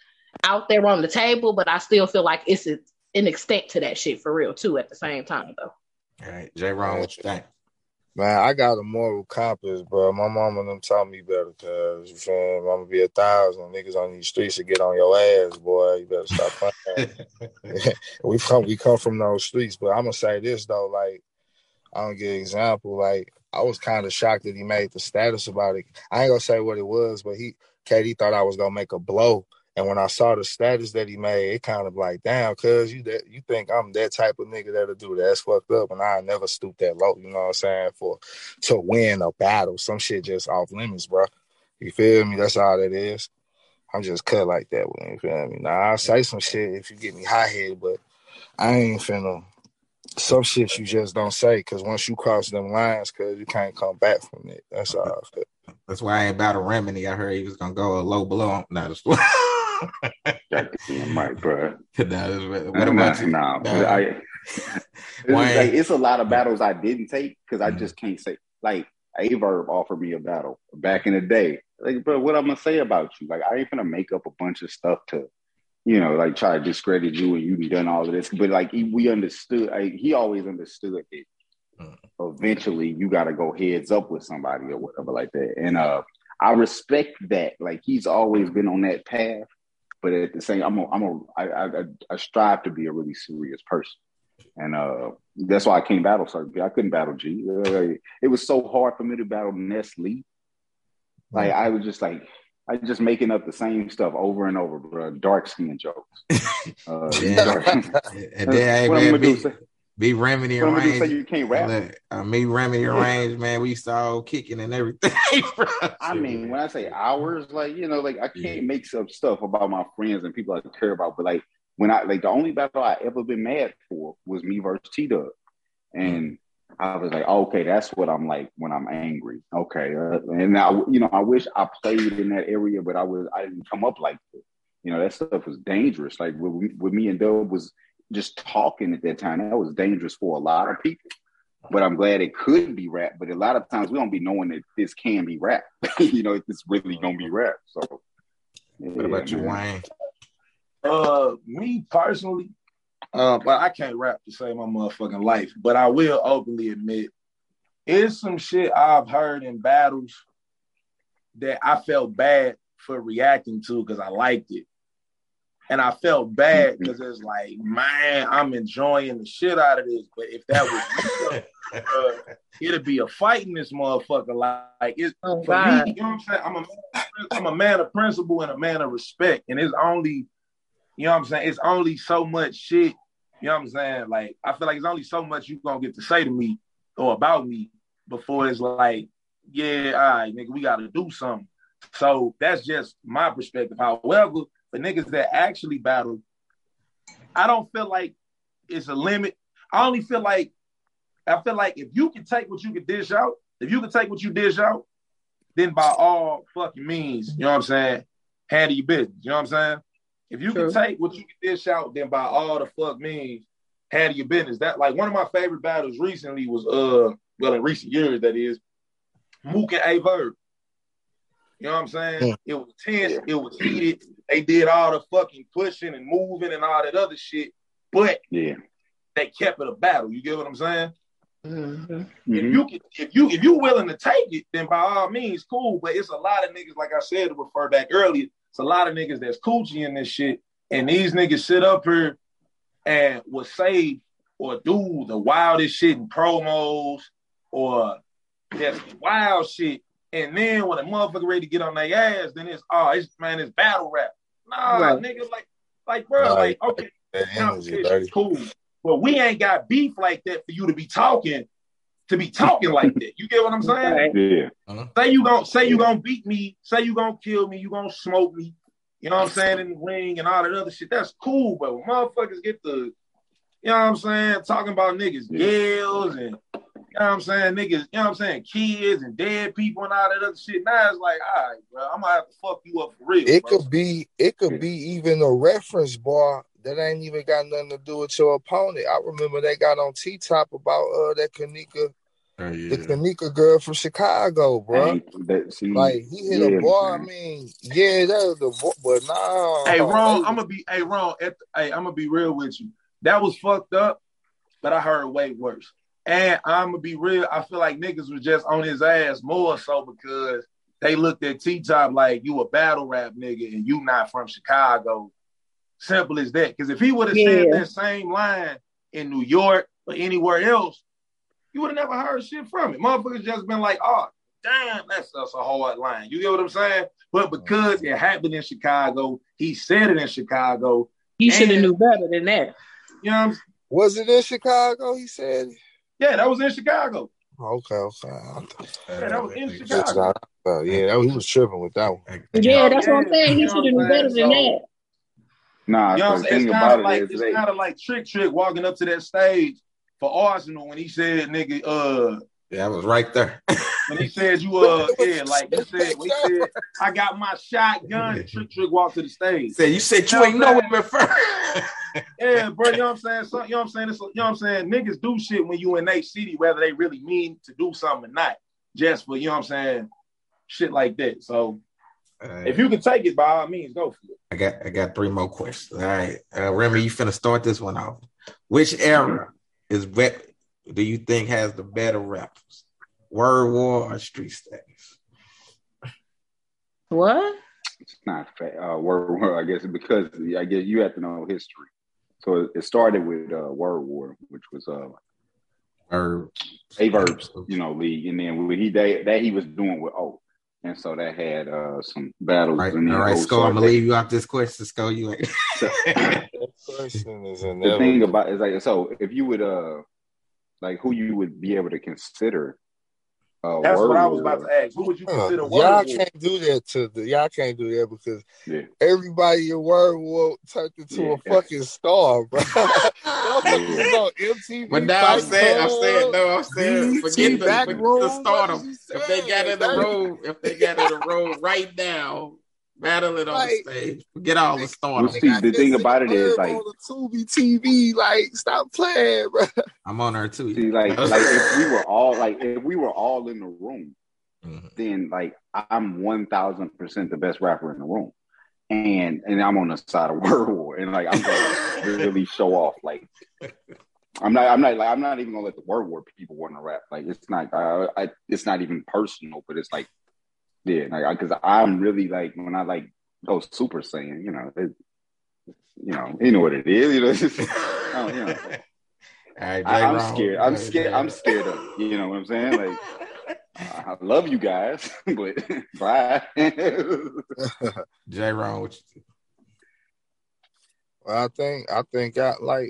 out there on the table. But I still feel like it's an extent to that shit for real too. At the same time, though. All right, Jay, Ron, what you think? Man, I got a moral compass, bro. My mama them taught me better, cause you feel me? I'm gonna be a thousand niggas on these streets to get on your ass, boy. You better stop playing. we come we come from those streets, but I'm gonna say this though, like I don't get an example. Like I was kind of shocked that he made the status about it. I ain't gonna say what it was, but he Katie thought I was gonna make a blow. And when I saw the status that he made, it kind of like, damn, cuz you that you think I'm that type of nigga that'll do that. That's fucked up. And I never stoop that low, you know what I'm saying, for to win a battle. Some shit just off limits, bro. You feel me? That's all that is. I'm just cut like that with you feel me. Now I'll say some shit if you get me high headed, but I ain't finna some shit you just don't say because once you cross them lines, cause you can't come back from it. That's all. That's why I ain't about a remedy. I heard he was gonna go a low blow. No, right, bro. No, what about you? Nah, no. I, it's, like, it's a lot of battles I didn't take because I just can't say. Like Aye Verb offered me a battle back in the day. Like, but what I'm gonna say about you? Like, I ain't gonna make up a bunch of stuff to you know, like try to discredit you and you've done all of this. But like he, we understood, like, he always understood that mm. eventually you got to go heads up with somebody or whatever like that. And uh, I respect that. Like he's always been on that path. But at the same, I'm a, I'm a, I, I, I strive to be a really serious person, and uh, that's why I can't battle certain I couldn't battle G. it was so hard for me to battle Nestle. Like I was just like, I was just making up the same stuff over and over, bro. Dark skin jokes. Uh, dark. and then, hey, man, do, be Remedy and Range. Say you can't rap. Look, uh, me, Remedy and Range, man. We saw kicking and everything. I mean, when I say hours, like you know, like I can't yeah. make some stuff about my friends and people I care about, but like when I like the only battle I ever been mad for was me versus T Dub, and I was like, okay, that's what I'm like when I'm angry. Okay, uh, and now you know, I wish I played in that area, but I was I didn't come up like that. You know, that stuff was dangerous. Like with, with me and Dub was just talking at that time. That was dangerous for a lot of people. But I'm glad it could be rap. But a lot of times we don't be knowing that this can be rap. you know, if it's really gonna be rap. So, yeah, what about you, Wayne? Uh, me personally, uh, but I can't rap to save my motherfucking life. But I will openly admit, it's some shit I've heard in battles that I felt bad for reacting to because I liked it. And I felt bad because mm-hmm. it's like, man, I'm enjoying the shit out of this. But if that was uh, it'd be a fight in this motherfucker. Like, like it's oh, for God. me, you know what I'm saying? I'm a I'm a man of principle and a man of respect. And it's only, you know what I'm saying? It's only so much shit you know what I'm saying? Like, I feel like it's only so much you gonna get to say to me or about me before it's like, yeah, all right, nigga, we gotta do something. So that's just my perspective. However, the niggas that actually battle, I don't feel like it's a limit. I only feel like I feel like if you can take what you can dish out, if you can take what you dish out, then by all fucking means, you know what I'm saying, handle your business. You know what I'm saying? If you can take what you can dish out, then by all the fuck means, handle your business. That like one of my favorite battles recently was uh well in recent years that is Mook and Aye Verb. You know what I'm saying? Yeah. It was tense, it was heated. They did all the fucking pushing and moving and all that other shit, but yeah, they kept it a battle. You get what I'm saying? Mm-hmm. If you can, if you if you willing to take it, then by all means, cool. But it's a lot of niggas, like I said, to refer back earlier. It's a lot of niggas that's coochie in this shit, and these niggas sit up here and will say or do the wildest shit in promos or just wild shit. And then when a motherfucker ready to get on their ass, then it's oh, it's man, it's battle rap. Nah, right. nigga, like, like, bro, like, okay, energy, cool, but we ain't got beef like that for you to be talking to be talking like that. You get what I'm saying? Yeah. Uh-huh. Say you gonna say you gonna beat me. Say you gonna kill me. You gonna smoke me. you know what I'm saying, in the ring and all that other shit, that's cool. But when motherfuckers get the, you know what I'm saying, talking about niggas yells and you know what I'm saying, niggas, you know what I'm saying, kids and dead people and all that other shit. Now it's like, all right, bro, I'm gonna have to fuck you up for real. It bro. could be, it could be even a reference bar that ain't even got nothing to do with your opponent. I remember they got on T Top about uh that Kanika Oh, yeah. The Kanika girl from Chicago, bro. That, see, like he hit yeah, a bar. Man. I mean, yeah, that was the boy, but nah. Hey, wrong. I'm gonna be. Hey, wrong. Hey, I'm gonna be real with you. That was fucked up, but I heard way worse. And I'm gonna be real. I feel like niggas was just on his ass more so because they looked at T Top like you a battle rap nigga and you not from Chicago. Simple as that. Because if he would have yeah. said that same line in New York or anywhere else, you would have never heard shit from it. Motherfuckers just been like, oh, damn, that's, that's a hard line. You get what I'm saying? But because it happened in Chicago, he said it in Chicago. He should have knew better than that. You know what I'm Was it in Chicago? He said. Yeah, that was in Chicago. Okay, okay. Yeah, that was in Chicago. Uh, yeah, that, he was tripping with that one. Yeah, that's what I'm saying. He should have knew better than that. Nah, you know what I'm saying? It's kind of like it's kind of like Trick Trick walking up to that stage for Arsenal when he said, "Nigga, uh." Yeah, I was right there. when he said you uh yeah, like he said, he said, I got my shotgun. Trick Trick walked to the stage. Said you said you, you ain't know him at first. yeah, bro. You know what I'm saying? So, you know what I'm saying? It's, you know what I'm saying? Niggas do shit when you in a city, whether they really mean to do something or not. Just for you know what I'm saying, shit like that. So uh, if you can take it, by all means, go for it. I got I got three more questions. All right, uh, Remy, you finna start this one off. Which era is bet do you think has the better rappers? Word War or Street Status? What? It's not fair. Uh, Word War, I guess, because I guess you have to know history. So it started with uh, Word War, which was uh, Verb. A verbs, you know, league, and then he that, that he was doing with O. And so that had uh, some battles. All right, all right Sko, I'm gonna leave you out this question. Sko, you ain't. question is the thing about is like so if you would uh like who you would be able to consider. Uh, That's what I was about to ask. Who would you consider? Uh, y'all can't do that to the y'all can't do that because yeah. everybody in Word will turn into yeah. a fucking star, bro. yeah. MTV but now I'm saying, I'm saying, no, I'm saying, forget the, forget the stardom. If they got in the road, if they got in the road right now, battling on like, the stage. Forget all the stars. Well, see, the thing about it is like on the Tubi TV, like stop playing, bro. I'm on her too. See, like, like if we were all like if we were all in the room, mm-hmm. then like I'm one thousand percent the best rapper in the room. And and I'm on the side of World War, and like I'm gonna really show off. Like I'm not, I'm not like I'm not even gonna let the World War people want to rap. Like it's not, I, I, it's not even personal, but it's like yeah, like because I'm really like when I like go Super Saiyan, you know, it, you know, you know what it is, you know. Just, oh, you know. Right, I, am scared. I'm scared. I'm scared of. You know what I'm saying? Like, I love you guys, but bye. Jay, wrong with you? Well, I think I think I like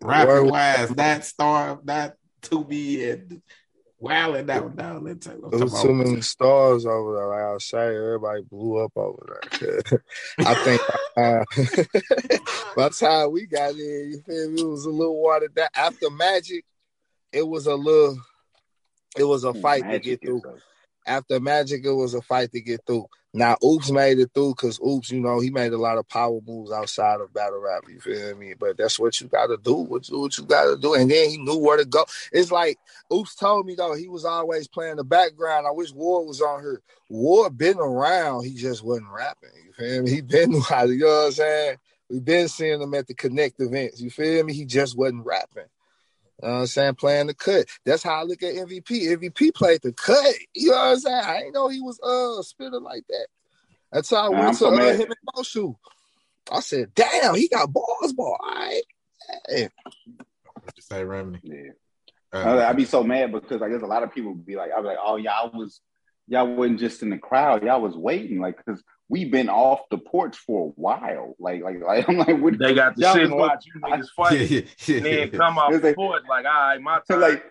rapping wise, that star, that to be and wilding out down that time. There was too many stars over there. Like I say, everybody blew up over there. I think uh, by the time we got in, you feel me, it was a little watered down. After Magic, it was a little, it was a hmm, fight Magic to get through. After Magic, it was a fight to get through. Now, Oops made it through because Oops, you know, he made a lot of power moves outside of battle rap. You feel me? But that's what you got to do. What you, what you got to do. And then he knew where to go. It's like Oops told me though he was always playing the background. I wish Ward was on here. Ward been around. He just wasn't rapping. You feel me? He been you know what I'm saying. We've been seeing him at the Connect events. You feel me? He just wasn't rapping. You know what I'm saying? Playing the cut. That's how I look at MVP. MVP played the cut. You know what I'm saying? I didn't know he was uh spinning like that. That's how I went I'm to uh, him and Boshu. I said, damn, he got balls, boy. All right. Hey. What you say, Remedy? Yeah. Uh, I'd be so mad because I guess a lot of people would be like, I'd be like, oh, y'all was y'all wasn't just in the crowd, y'all was waiting, like because we've been off the porch for a while. Like, like, like I'm like, what, they got the shit watch you niggas fight, yeah, yeah, and then come off the porch like, all right, my turn. Like,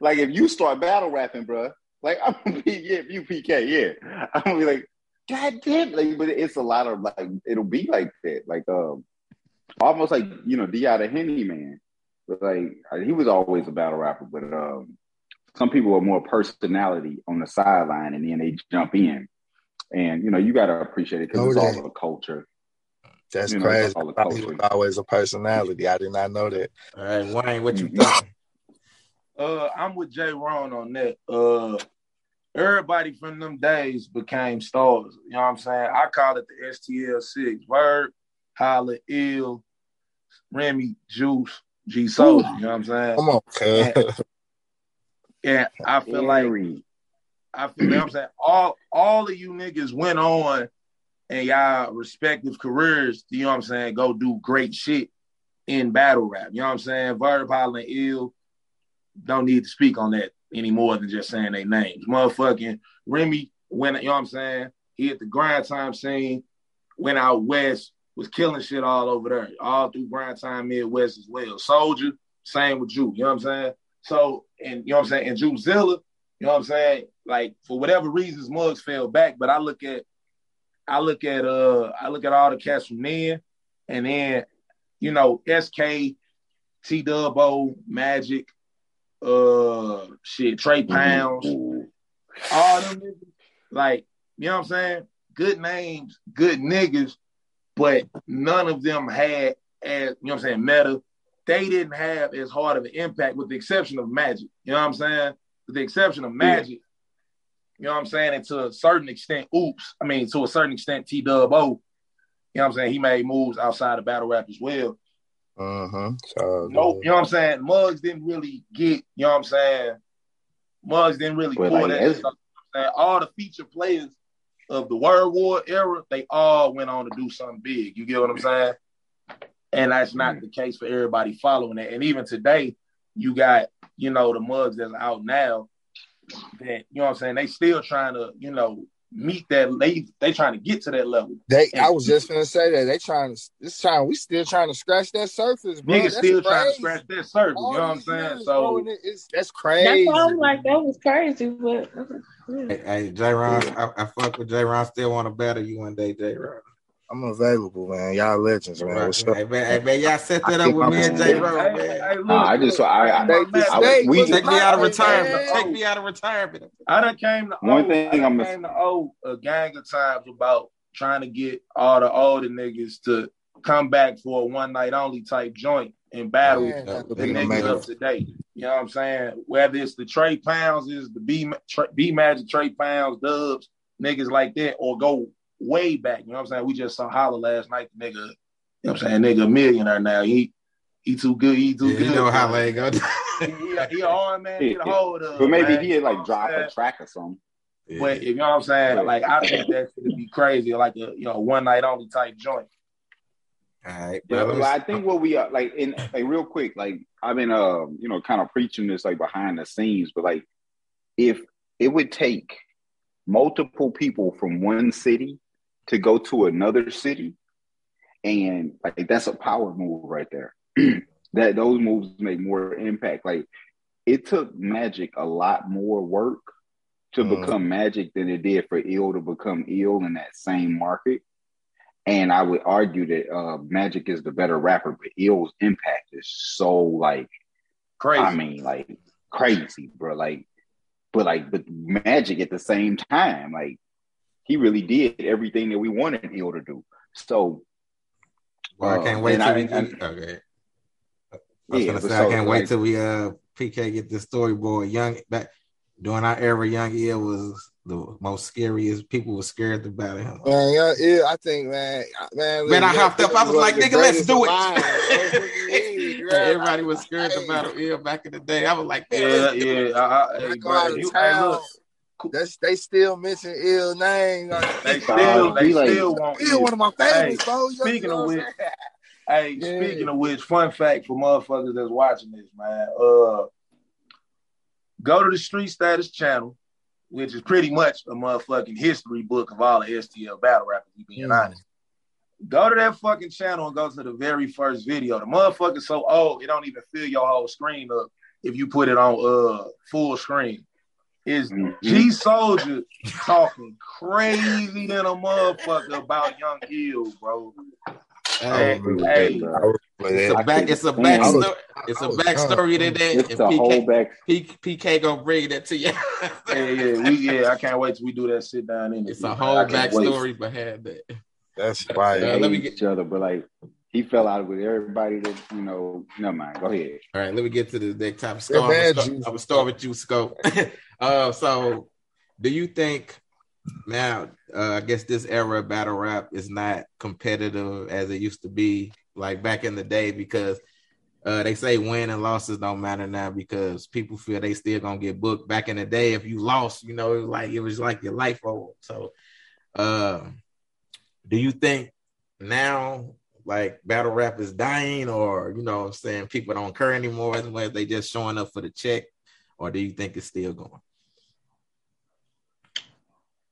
like if you start battle rapping, bro, like I'm gonna be yeah, if you PK, yeah, I'm gonna be like, God damn, like, but it's a lot of like it'll be like that, like um, almost like you know, D out of Henny man, but like he was always a battle rapper, but um, some people are more personality on the sideline, and then they jump in, and you know, you got to appreciate it because oh, it's all the culture. That's you know, crazy. All the culture. He was always a personality. I did not know that. All right, Wayne, what you mm-hmm. think? Uh, I'm with Jay Ron on that. Uh, everybody from them days became stars. You know what I'm saying? I call it the STL six. Word, Holla, Ill, Remy, Juice, G Soul. You know what I'm saying? Come on, and, and I feel like I feel like I'm saying all all of you niggas went on and y'all respective careers, you know what I'm saying, go do great shit in battle rap. You know what I'm saying? Verb, and Ill, don't need to speak on that any more than just saying their names. Motherfucking Remy went, you know what I'm saying? He hit the grind time scene, went out west, was killing shit all over there, all through grind time Midwest as well. Soldier, same with Jew, you know what I'm saying? So, and you know what I'm saying? And Jew you know what I'm saying? Like for whatever reasons, mugs fell back, but I look at I look at uh I look at all the cats from then, and then you know SK, T Dubbo, Magic, uh shit, Trey mm-hmm. Pounds, all them niggas, like, you know what I'm saying? Good names, good niggas, but none of them had as you know what I'm saying, meta. They didn't have as hard of an impact with the exception of Magic. You know what I'm saying? With the exception of Magic, you know what I'm saying? And to a certain extent, oops, I mean to a certain extent, T Dub O, you know what I'm saying? He made moves outside of battle rap as well. Uh-huh. So, no, you know what I'm saying? Muggs didn't really get, you know what I'm saying? Muggs didn't really pull like, that stuff. All the feature players of the World War era, they all went on to do something big. You get what I'm saying? And that's not mm-hmm. the case for everybody following that. And even today, you got, you know, the mugs that's out now that, you know what I'm saying? They still trying to, you know, meet that they they trying to get to that level. They and I was just gonna say that they trying to this time we still trying to scratch that surface, bro. Niggas still crazy. trying to scratch that surface. All you know what I'm saying? So it's, that's crazy. That's why I'm like that was crazy, but hey, hey J Ron, I, I, fuck with J Ron. Still want to battle you one day, J Ron. I'm available, man. Y'all legends, man. What's up? Hey, man, hey, man y'all set that up with me and J Ro, man. Hey, look, I just, I, I, I, I we take me out of retirement. Take me out of retirement. I done came to one thing. I am came to owe a gang of times about trying to get all the older niggas to come back for a one night only type joint and battle man, the niggas up to date. You know what I'm saying? Whether it's the Trey Pounds, is the B B Magic Trey Pounds, Dubs, niggas like that, or go way back. You know what I'm saying? We just saw Holla last night, nigga. You know what I'm saying? Nigga, a millionaire now. He he too good. He too yeah, good. You know Holla ain't go. he, he, he on man. Get a hold of. But maybe man. he had like drop a track or something. Yeah. But if you know what I'm saying, like I think that's gonna be crazy, like a you know one night only type joint. All right, but I think what we are like in like real quick, like I've been uh you know kind of preaching this like behind the scenes, but like if it would take multiple people from one city to go to another city, and like that's a power move right there. that those moves make more impact. Like it took Magic a lot more work to mm. become Magic than it did for Ill to become Ill in that same market. And I would argue that uh, Magic is the better rapper, but Ill's impact is so like crazy. I mean, like crazy, bro. Like, but like, but Magic at the same time, like he really did everything that we wanted Ill to do. So, well, I can't uh, wait till I, we get, okay. I was yeah, gonna say so, I can't like, wait till we uh PK get the storyboard. Young back during our era, Young Ill was the most scariest. People were scared about him. Man, yeah, yeah, I think, man, man, man, I hopped up. I was like, nigga, let's do it. Everybody was scared about Ill back in the day. I was like, yeah, yeah. I, I, hey, bro, you, hey, look, that's they still mention ill name. They still, they like, still want ill. One of my favorites, hey, bro. Speaking of which, hey, yeah. speaking of which, fun fact for motherfuckers that's watching this, man. Uh, go to the Street Status channel, which is pretty much a motherfucking history book of all the STL battle rappers. We being mm. honest. Go to that fucking channel and go to the very first video. The motherfucker's so old, it don't even fill your whole screen up if you put it on uh full screen. Is mm-hmm. G Soldier talking crazy than a motherfucker about Young Ill, bro. Hey, hey, it's a back. It's a backstory. It's a backstory to that. It's and PK, back. PK gonna bring that to you. yeah, yeah, we yeah. I can't wait till we do that sit down in. It's a whole backstory behind that. That's right. Uh, let me get each other, but like he fell out with everybody that you know. Never mind. Go ahead. All right, let me get to the next topic. Scope. I'm gonna start with you, Scope. uh, so, do you think now? Uh, I guess this era of battle rap is not competitive as it used to be, like back in the day, because uh, they say win and losses don't matter now because people feel they still gonna get booked. Back in the day, if you lost, you know, it was like it was like your life over. So, uh, do you think now like battle rap is dying or you know I'm saying people don't care anymore as much they just showing up for the check or do you think it's still going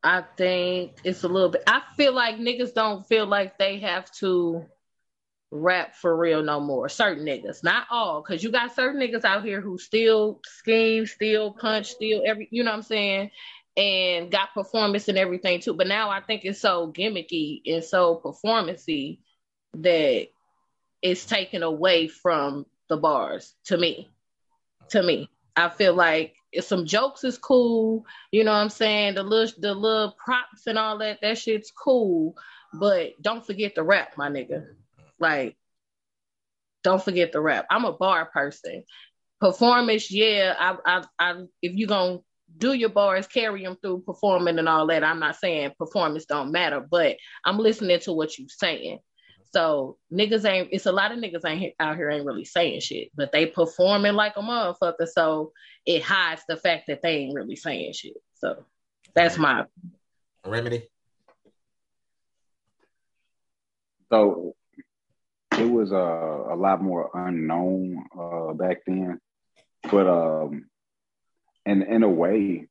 I think it's a little bit I feel like niggas don't feel like they have to rap for real no more certain niggas not all because you got certain niggas out here who still scheme still punch still every you know what I'm saying and got performance and everything too but now I think it's so gimmicky and so performancy that it's taken away from the bars to me. To me. I feel like some jokes is cool, you know what I'm saying? The little the little props and all that, that shit's cool. But don't forget the rap, my nigga. Like, don't forget the rap. I'm a bar person. Performance, yeah. I, I, I if you gonna do your bars, carry them through performing and all that. I'm not saying performance don't matter, but I'm listening to what you're saying. So niggas ain't. It's a lot of niggas ain't out here ain't really saying shit, but they performing like a motherfucker. So it hides the fact that they ain't really saying shit. So that's my remedy. So it was uh, a lot more unknown uh, back then, but um, and in a way,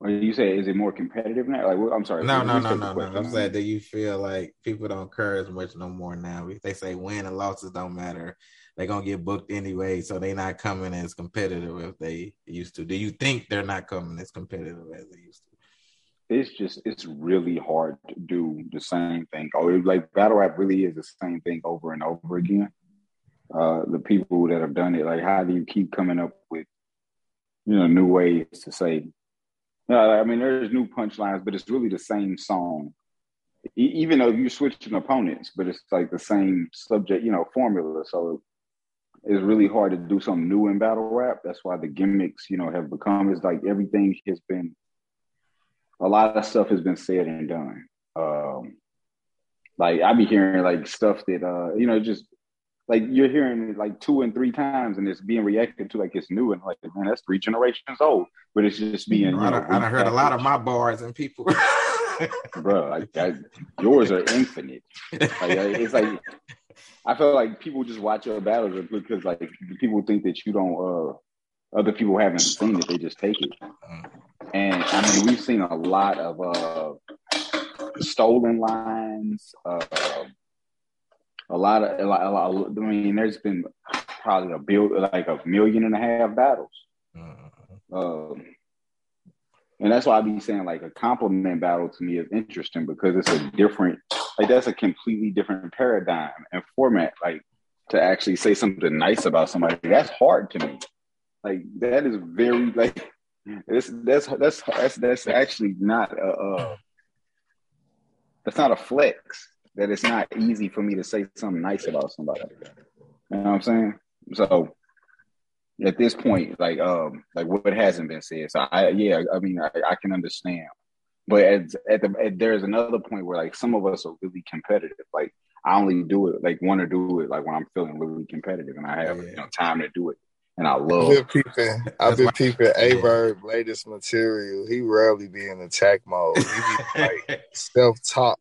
or you say is it more competitive now? Like I'm sorry. No, no, no, no, no. I'm saying that you feel like people don't care as much no more now. They say win and losses don't matter. They're gonna get booked anyway, so they're not coming as competitive as they used to. Do you think they're not coming as competitive as they used to? It's just it's really hard to do the same thing. Oh, like battle rap really is the same thing over and over again. Uh, the people that have done it, like how do you keep coming up with you know new ways to say I mean, there's new punchlines, but it's really the same song. E- even though you're switching opponents, but it's like the same subject, you know, formula. So it's really hard to do something new in battle rap. That's why the gimmicks, you know, have become. It's like everything has been. A lot of stuff has been said and done. Um, like I be hearing like stuff that uh, you know, just like you're hearing it like two and three times and it's being reacted to like it's new and like man that's three generations old but it's just being you know, I, I heard a lot of my bars and people. Bro like I, yours are infinite. Like it's like I feel like people just watch your battles because like people think that you don't uh other people haven't seen it they just take it. And I mean we've seen a lot of uh stolen lines uh a lot of, a lot, a lot, I mean, there's been probably a bill like a million and a half battles. Mm-hmm. Um, and that's why I be saying like a compliment battle to me is interesting because it's a different, like that's a completely different paradigm and format. Like to actually say something nice about somebody, that's hard to me. Like that is very like this that's that's that's that's actually not a uh, that's not a flex that it's not easy for me to say something nice about somebody. You know what I'm saying? So at this point, like um, like what hasn't been said. So I yeah, I mean I, I can understand, but at, at the at, there's another point where like some of us are really competitive. Like I only do it like want to do it like when I'm feeling really competitive and I have yeah. you know time to do it. And I love. I've been peeping. I've been peeping Averb latest material. He rarely be in attack mode. He be like self talk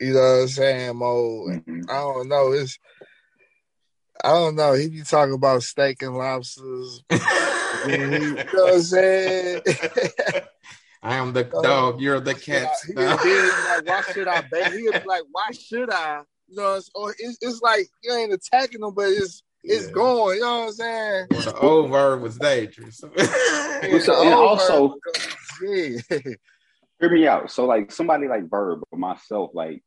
you know what I'm saying, Mo? Mm-hmm. I don't know. It's I don't know. He be talking about steak and lobsters. you know what I'm saying? I am the dog. You're the cat. He be like, why should I bet? He be like, why should I? You know, it's, or it's, it's like you ain't attacking him, but it's it's yeah. going. You know what I'm saying? Well, the old verb was dangerous. so, and also, yeah. Hear me out. So, like somebody like Verb or myself, like,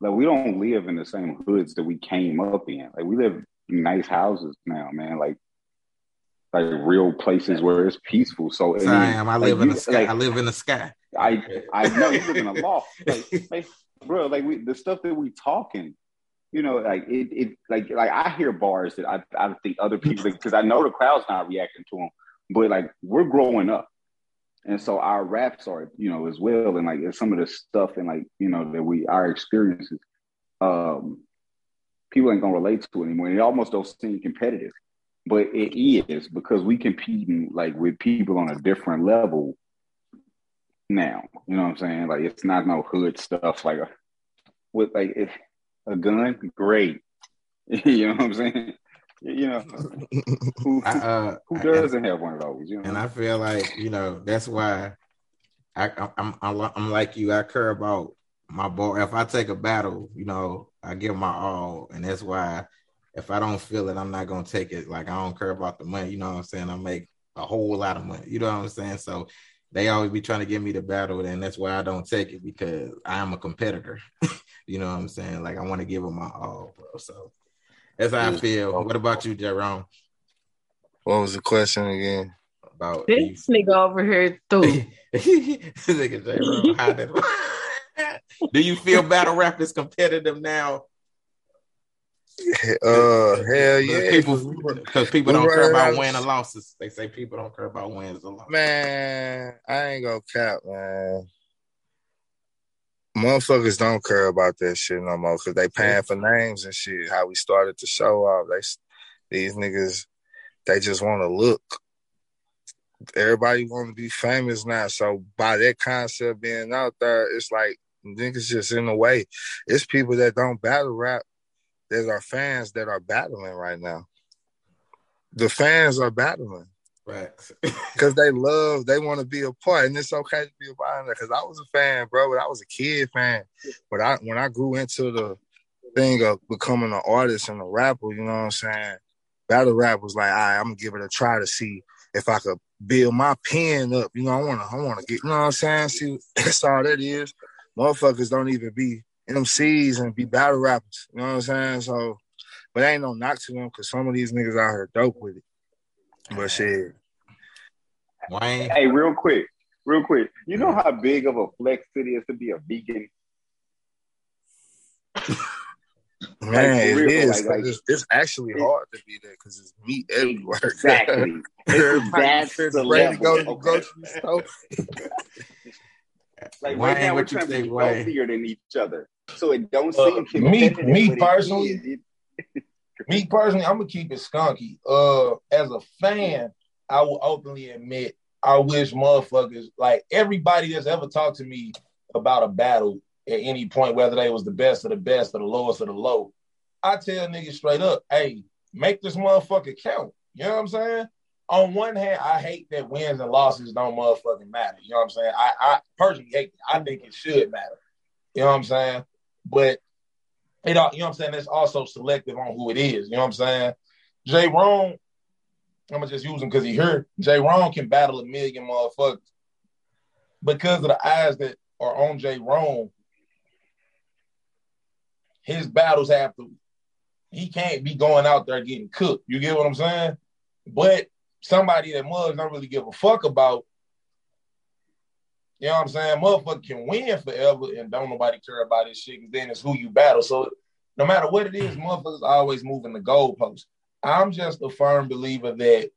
like we don't live in the same hoods that we came up in. Like, we live in nice houses now, man. Like, like real places where it's peaceful. So, I am. I live in the sky. Like, I live in the sky. I I know you live in a loft, like, like, bro. Like we, the stuff that we talking you know, like it, it like like I hear bars that I, I think other people because I know the crowd's not reacting to them, but like we're growing up, and so our raps are you know as well, and like some of the stuff and like you know that we our experiences, um, people ain't gonna relate to anymore. It almost don't seem competitive, but it is because we competing like with people on a different level now. You know what I'm saying? Like it's not no hood stuff like a, with like a gun, great. you know what I'm saying? You know, who, I, uh, who doesn't have one of those? You know? And I feel like you know that's why I, I'm, I'm I'm like you. I care about my ball. If I take a battle, you know, I give my all, and that's why if I don't feel it, I'm not gonna take it. Like I don't care about the money. You know what I'm saying? I make a whole lot of money. You know what I'm saying? So they always be trying to get me to battle, and that's why I don't take it because I am a competitor. You know what I'm saying? Like I want to give them my all, bro. So that's how I feel. What about you, Jerome? What was the question again? About this nigga over here too. nigga Jerome, do you feel battle rap is competitive now? Uh, hell yeah. People, because people don't care about wins or losses. They say people don't care about wins or losses. Man, I ain't gonna cap, man motherfuckers don't care about that shit no more because they paying for names and shit. How we started to show off, they these niggas, they just want to look. Everybody want to be famous now, so by that concept being out there, it's like niggas just in the way. It's people that don't battle rap that are fans that are battling right now. The fans are battling. Because they love, they want to be a part, and it's okay to be a part of that. Because I was a fan, bro, but I was a kid fan. But I, when I grew into the thing of becoming an artist and a rapper, you know what I'm saying? Battle rap was like, right, I'm gonna give it a try to see if I could build my pen up. You know, I wanna, I wanna get, you know what I'm saying? See, that's all that is. Motherfuckers don't even be MCs and be battle rappers. You know what I'm saying? So, but ain't no knock to them because some of these niggas out here dope with it. But shit. Wayne. Hey, real quick, real quick. You know how big of a flex it is to be a vegan? Man, like, it real, is. Like, like, it's, it's, actually hard to be there because it's meat everywhere. Exactly. that's the level. Go to the grocery store. like right now, we're trying to be healthier than each other, so it don't uh, seem me. Me personally, me personally, I'm gonna keep it skunky. Uh, as a fan, I will openly admit I wish motherfuckers like everybody that's ever talked to me about a battle at any point, whether they was the best of the best or the lowest of the low. I tell niggas straight up, hey, make this motherfucker count. You know what I'm saying? On one hand, I hate that wins and losses don't motherfucking matter. You know what I'm saying? I, I personally hate it. I think it should matter. You know what I'm saying? But it all, you know what I'm saying? It's also selective on who it is. You know what I'm saying? Jay Rome, I'm gonna just use him because he here. Jay Rome can battle a million motherfuckers. Because of the eyes that are on Jay Rome, his battles have to, he can't be going out there getting cooked. You get what I'm saying? But somebody that mugs don't really give a fuck about you know what I'm saying? Motherfucker can win forever and don't nobody care about this shit because then it's who you battle. So no matter what it is, hmm. motherfuckers always moving the goalpost. I'm just a firm believer that,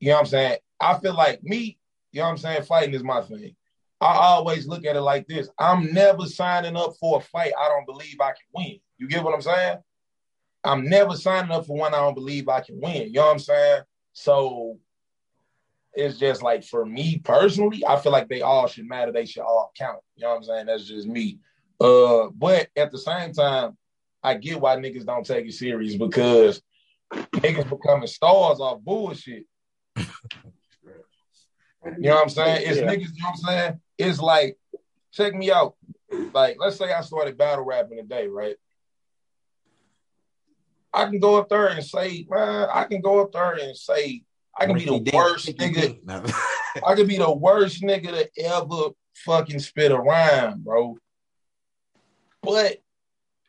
you know what I'm saying? I feel like me, you know what I'm saying? Fighting is my thing. I always look at it like this. I'm never signing up for a fight I don't believe I can win. You get what I'm saying? I'm never signing up for one I don't believe I can win. You know what I'm saying? So it's just like for me personally, I feel like they all should matter. They should all count. You know what I'm saying? That's just me. Uh, but at the same time, I get why niggas don't take it serious because niggas becoming stars off bullshit. You know what I'm saying? It's yeah. niggas, you know what I'm saying? It's like, check me out. Like, let's say I started battle rapping today, right? I can go up there and say, man, I can go up there and say, I can be the worst nigga. I can be the worst nigga to ever fucking spit a rhyme, bro. But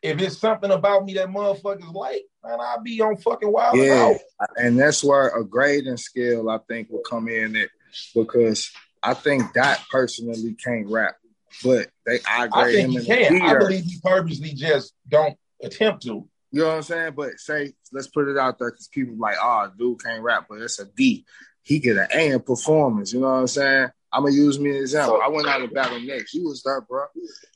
if it's something about me that motherfuckers like, man, I'll be on fucking wild. Yeah, out. and that's where a grading scale I think will come in it because I think that personally can't rap, but they I grade I think him he can. I believe he purposely just don't attempt to. You know what I'm saying? But say, let's put it out there because people like, oh, dude can't rap, but it's a D. He get an A in performance. You know what I'm saying? I'm gonna use me as an example. I went out of battle next. You was there, bro.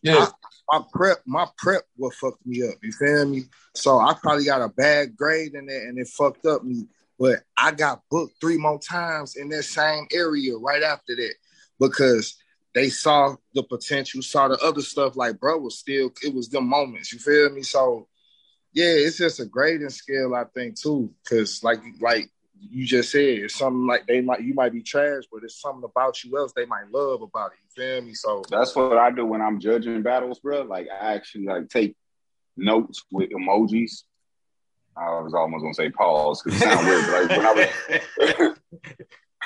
Yeah. I, my prep, my prep what fucked me up. You feel me? So I probably got a bad grade in there and it fucked up me. But I got booked three more times in that same area right after that because they saw the potential, saw the other stuff. Like, bro, was still it was the moments. You feel me? So yeah, it's just a grading scale, I think, too. Cause like like you just said, it's something like they might you might be trash, but it's something about you else they might love about it. You feel me? So that's what I do when I'm judging battles, bro. Like I actually like take notes with emojis. I was almost gonna say pause because it sounds weird, but like when I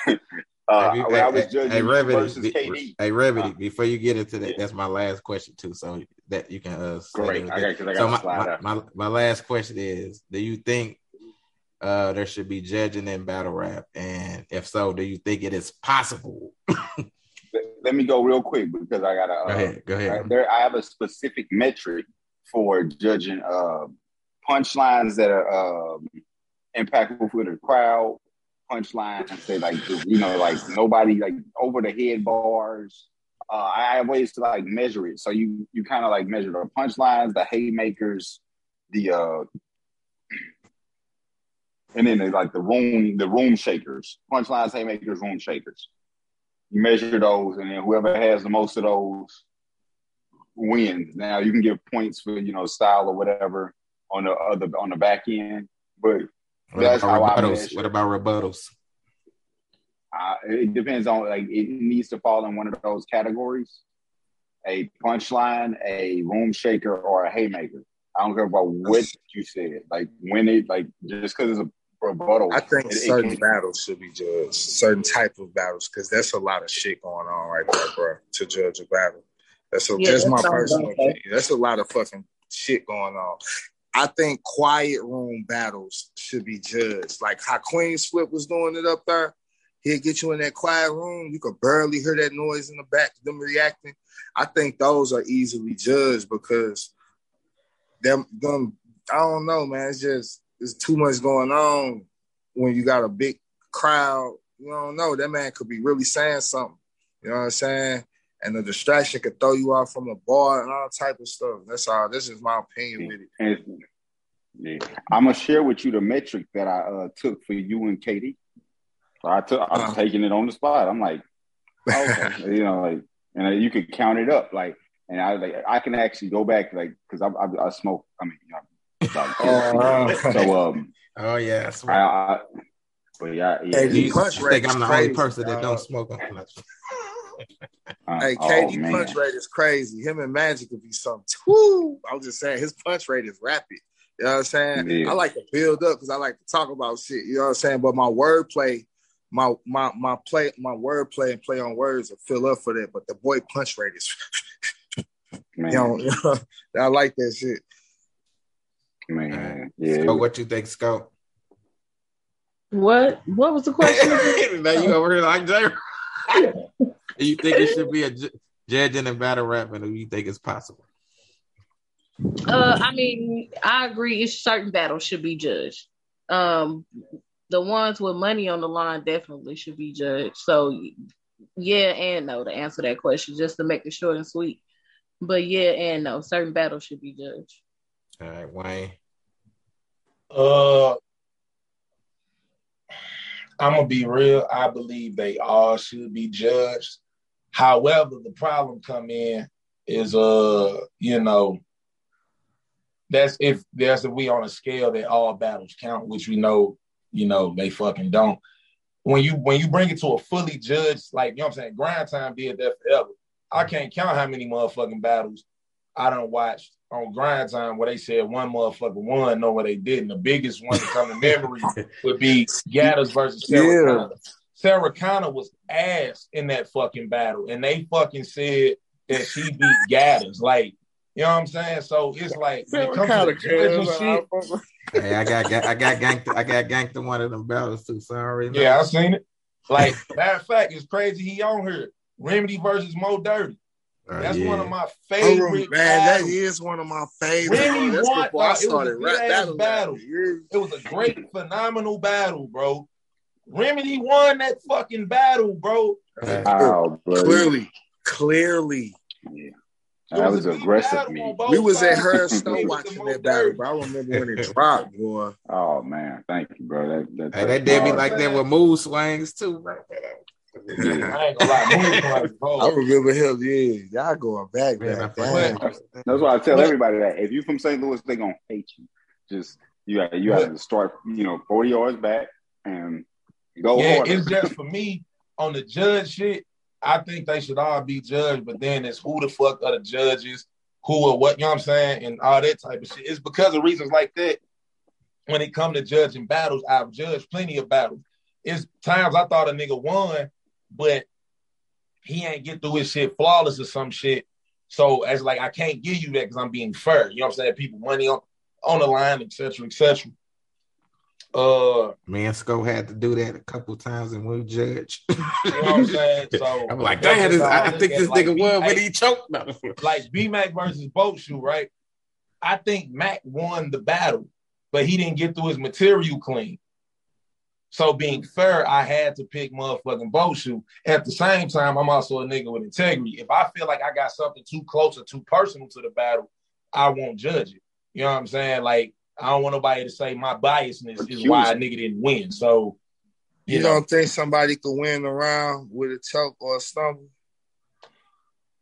was Uh, hey, I was judging hey, versus KD. Hey, Remedy, uh, before you get into that, yeah. that's my last question too. So that you can uh great. I got, I got so my, my, my, my, last question is: Do you think uh there should be judging in battle rap, and if so, do you think it is possible? Let me go real quick because I gotta. Uh, go ahead. Go ahead. I, there, I have a specific metric for judging uh punchlines that are um, impactful for the crowd punchline and say like you know like nobody like over the head bars. Uh, I have ways to like measure it. So you you kind of like measure the punchlines, the haymakers, the uh, and then like the room the room shakers, punchlines, haymakers, room shakers. You measure those, and then whoever has the most of those wins. Now you can give points for you know style or whatever on the other on the back end, but what That's how rebuttals? I What about rebuttals? Uh, it depends on like it needs to fall in one of those categories: a punchline, a room shaker, or a haymaker. I don't care about what you said. Like when it like just because it's a rebuttal. I think it, certain it battles should be judged, certain type of battles, because that's a lot of shit going on right there, bro. To judge a battle, that's a, yeah, that's, that's my personal opinion. That's a lot of fucking shit going on. I think quiet room battles should be judged. Like how Queen Swift was doing it up there. He'll get you in that quiet room. You could barely hear that noise in the back, them reacting. I think those are easily judged because them them I don't know, man. It's just it's too much going on when you got a big crowd. You don't know. That man could be really saying something. You know what I'm saying? and the distraction could throw you off from a bar and all type of stuff. That's all. This is my opinion with it. Yeah. I'm gonna share with you the metric that I uh, took for you and KD. So I took, I was taking it on the spot. I'm like, okay, you know, like, and you could count it up, like, and I like, I can actually go back, like, because I, I, I, smoke. I mean, you know, uh, so um, oh yeah, I, I, but yeah, yeah. Hey, you think I'm the only person that don't smoke? Uh, hey, KD oh, punch rate is crazy. Him and Magic would be something. Woo! I was just saying his punch rate is rapid. You know what I'm saying? Yeah. I like to build up because I like to talk about shit. You know what I'm saying? But my wordplay, my my my play, my word play and play on words will fill up for that. But the boy punch rate is, you know, I like that shit. Man, yeah. So what you think, Scout? What? What was the question? now you over here like Jay. you think it should be a judge in a battle rap, and do you think it's possible? Uh, I mean, I agree. It's certain battles should be judged. Um, the ones with money on the line definitely should be judged. So, yeah and no to answer that question, just to make it short and sweet. But yeah and no, certain battles should be judged. All right, Wayne. Uh, I'm gonna be real. I believe they all should be judged. However, the problem come in is uh, you know, that's if that's if we on a scale that all battles count, which we know, you know, they fucking don't. When you when you bring it to a fully judged, like you know what I'm saying, grind time did that forever. I can't count how many motherfucking battles I don't watch on grind time where they said one motherfucker won, no, what they didn't. The biggest one to come to memory would be Gaddis versus Sarah yeah. Sarah Connor was ass in that fucking battle, and they fucking said that she beat Gaddis. Like, you know what I'm saying? So it's like when it comes to shit. Hey, I got, I got ganked. I got ganked in one of them battles too. Sorry. Yeah, I seen it. Like matter of fact, it's crazy he on here. Remedy versus Mo Dirty. Uh, That's yeah. one of my favorite. Oh, man, battles. that is one of my favorite. Remedy That's won. Uh, it was a good ass battle. It was a great, phenomenal battle, bro. Remedy won that fucking battle, bro. Wow, clearly, clearly. Yeah. That was, was aggressive. Me. We was at her snow watching that battle, bro. I remember when it dropped, boy. Oh man, thank you, bro. That that, hey, that did me like that with mood swings too, right Yeah. I ain't gonna lie. I remember him. Yeah, y'all going back, man. man. That's why I tell everybody that if you from St. Louis, they gonna hate you. Just you got you have to start, you know, forty yards back and go. Yeah, harder. it's just for me on the judge shit. I think they should all be judged, but then it's who the fuck are the judges, who or what, you know what I'm saying, and all that type of shit. It's because of reasons like that. When it come to judging battles, I've judged plenty of battles. It's times I thought a nigga won, but he ain't get through his shit flawless or some shit. So as like I can't give you that because I'm being fair. You know what I'm saying? People money on on the line, etc., etc. Uh, Mansco had to do that a couple times and we judge. you know what I'm saying? So I'm like, damn, this, I, think this like nigga won, but he choked. like B Mac versus Boat Shoe, right? I think Mac won the battle, but he didn't get through his material clean. So being fair, I had to pick motherfucking Boat Shoe. At the same time, I'm also a nigga with integrity. If I feel like I got something too close or too personal to the battle, I won't judge it. You know what I'm saying? Like I don't want nobody to say my biasness is why a nigga didn't win. So you, you know. don't think somebody could win around with a choke or a stumble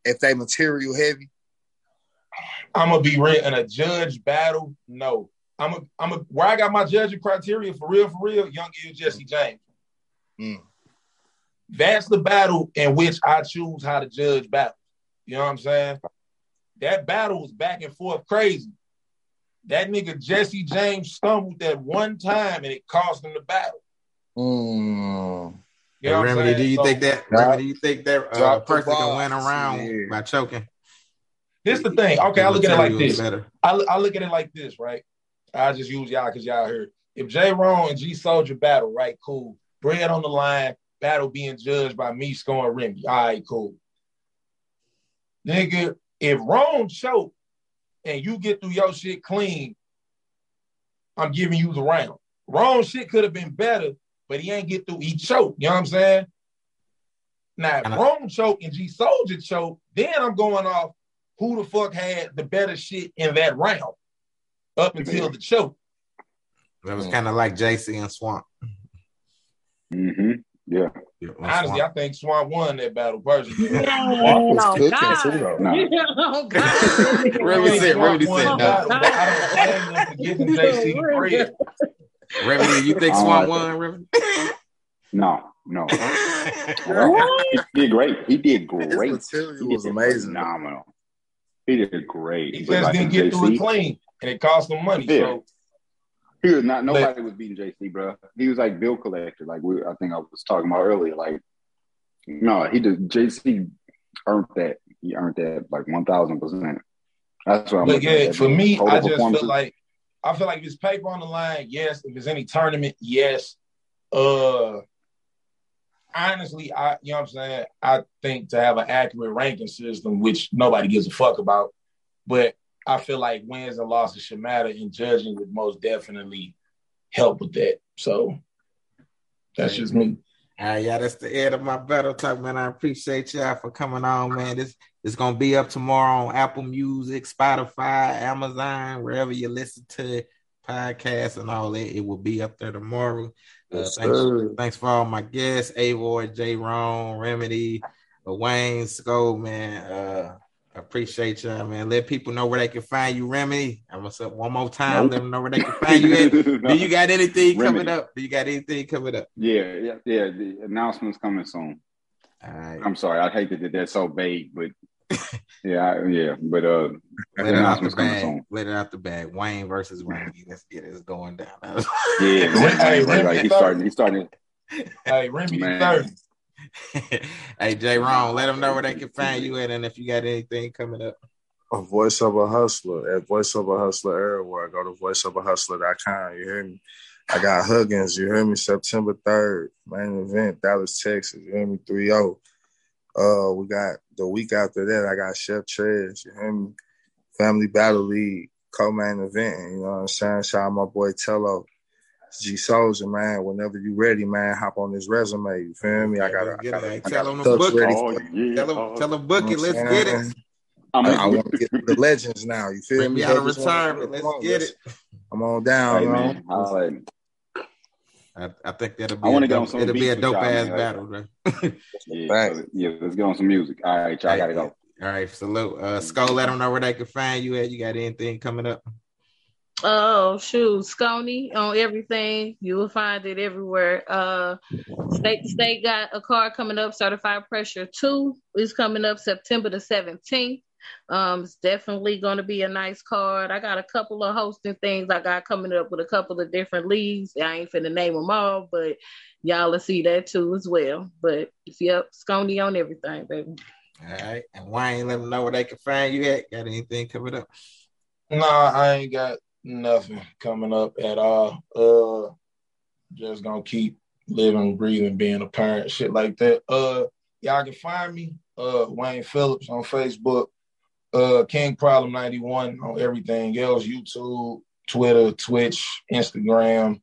if they material heavy? I'm gonna be real in a judge battle. No, I'm a, I'm a, where I got my judging criteria for real, for real. Young Ill Jesse James. Mm. That's the battle in which I choose how to judge battle. You know what I'm saying? That battle was back and forth crazy. That nigga Jesse James stumbled that one time and it cost him the battle. Mm. You know Remedy, do you so, think that Remedy, do you think that uh, person can win around yeah. by choking? This the thing. Okay, I look at it like this. I, I look at it like this, right? I just use y'all because y'all heard. If J. Ron and G Soldier battle, right? Cool. Bread on the line, battle being judged by me scoring Remy. All right, cool. Nigga, if Ron choke and you get through your shit clean, I'm giving you the round. Ron shit could have been better, but he ain't get through. He choked. You know what I'm saying? Now, if Ron choke and G Soldier choke, then I'm going off who the fuck had the better shit in that round up until the choke. That was kind of like JC and Swamp. Mm-hmm. Yeah. Honestly, I think Swamp won that battle personally. Oh, um, no, no, God. Too, no. God. Remedy said, Remedy said, no. I don't blame them for giving JC the bread. Remedy, you think Swamp won, Remedy? No, no. he did great. He did great. His he was amazing. Phenomenal. He did great. He just like didn't get JC, through it clean, and it cost him money. Yeah. So he was not. Nobody was beating JC, bro. He was like bill collector. Like we, I think I was talking about earlier. Like, no, he did. JC earned that. He earned that like one thousand percent. That's what I'm. But yeah, for me, I just feel like I feel like if it's paper on the line, yes. If it's any tournament, yes. Uh, honestly, I you know what I'm saying. I think to have an accurate ranking system, which nobody gives a fuck about, but I feel like wins and losses should matter, and judging would most definitely help with that. So that's just me. All right, yeah, that's the end of my battle talk, man. I appreciate y'all for coming on, man. This is gonna be up tomorrow on Apple Music, Spotify, Amazon, wherever you listen to podcasts and all that. It will be up there tomorrow. Uh, yes, thanks, thanks for all my guests, Avoy, J. Ron, Remedy, Wayne, Skull, man. Uh, I appreciate you, man. Let people know where they can find you, Remedy. I'm gonna say one more time. Nope. Let them know where they can find you. no. Do you got anything Remedy. coming up? Do you got anything coming up? Yeah, yeah, yeah. The announcement's coming soon. I'm sorry. I hate that that's so vague, but yeah, I, yeah. But uh, let it out the bag. Let it out the bag. Wayne versus Remy. Let's get it. It's going down. yeah, hey, right, right. He's starting. He's starting. Hey, Remy thirty. hey, Jay Ron, let them know where they can find you at, and if you got anything coming up. A voice of a hustler at voice of a hustler everywhere. Go to voiceofahustler.com. You hear me? I got Huggins. You hear me? September third, main event, Dallas, Texas. You hear me? 3-0. Uh, we got the week after that. I got Chef Trez. You hear me? Family Battle League co-main event. You know what I'm saying? Shout out my boy Tello. G Soldier, man. Whenever you ready, man, hop on this resume. You feel me? I got to tell them the it. Oh, yeah. Tell them, tell them book it. Let's get it. I, I want to get the legends now. You feel Bring me? me out of retirement. Let's get it. I'm on down, hey, man. I, I, think that'll be. I want to get on some. It'll be a dope ass battle, bro. yeah, yeah, let's get on some music. All right, y'all, I gotta go. All right, salute. Uh, Skull, let them know where they can find you at. You got anything coming up? Oh shoot, Scony on everything. You will find it everywhere. Uh Street Status got a card coming up, Certified Pressure 2 is coming up September the 17th. Um, it's definitely gonna be a nice card. I got a couple of hosting things I got coming up with a couple of different leagues. I ain't finna name them all, but y'all will see that too as well. But yep, Scony on everything, baby. All right. And Wayne, let them know where they can find you at. Got anything coming up? No, I ain't got nothing coming up at all. Uh just gonna keep living, breathing, being a parent, shit like that. Uh y'all can find me, uh Wayne Phillips on Facebook, uh King Problem 91 on everything else, YouTube, Twitter, Twitch, Instagram,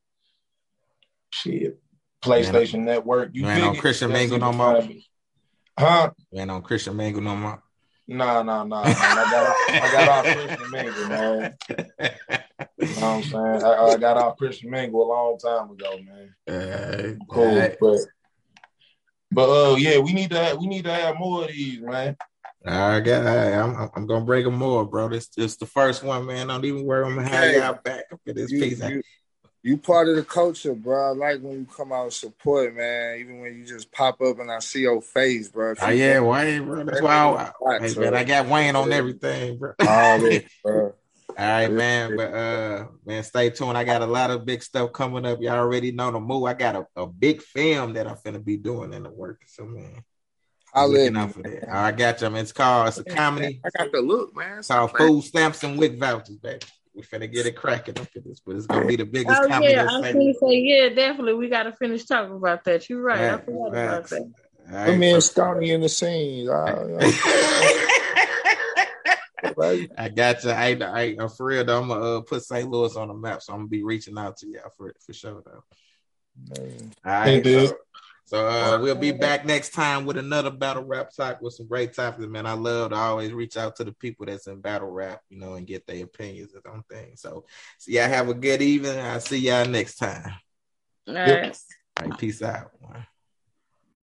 shit, PlayStation man, Network. You man on Christian Mingle no more. Huh? Man on Christian Mingle no more. Nah, nah, nah. I got I got off Christian Mingle, man. You know what I'm saying? I, I, got off Christian Mingle a long time ago, man. Uh, cool, right. but but uh, yeah, we need to have, we need to have more of these, man. I got. I, I'm I'm gonna break them more, bro. This just the first one, man. Don't even worry. I'm gonna have y'all back for this you, piece. You, you part of the culture, bro. I like when you come out and support, man. Even when you just pop up and I see your face, bro. Oh yeah, Wayne, bro. That's why I, I, hey, man, I got Wayne on everything, bro. All this, bro. All right, man. But uh man, stay tuned. I got a lot of big stuff coming up. Y'all already know the move. I got a, a big film that I'm finna be doing in the work. So man. I'll looking out for that. I got you. I mean, it's called it's a comedy. I got the look, man. It's called Food Stamps and WIC Vouchers, baby we finna get it cracking up for this, but it's gonna be the biggest. Oh yeah, I was gonna say yeah, definitely. We got to finish talking about that. You're right. right I forgot right. about that. Right, Put me and Scotty in the scene. I got you. I, I, I, for real though, I'm gonna uh, put St. Louis on the map, so I'm gonna be reaching out to y'all for for sure though. Man. All right, hey, dude. So, so uh, we'll be back next time with another battle rap talk with some great topics. Man, I love to always reach out to the people that's in battle rap, you know, and get their opinions on things. So, so y'all have a good evening. I'll see y'all next time. All right. All right peace out.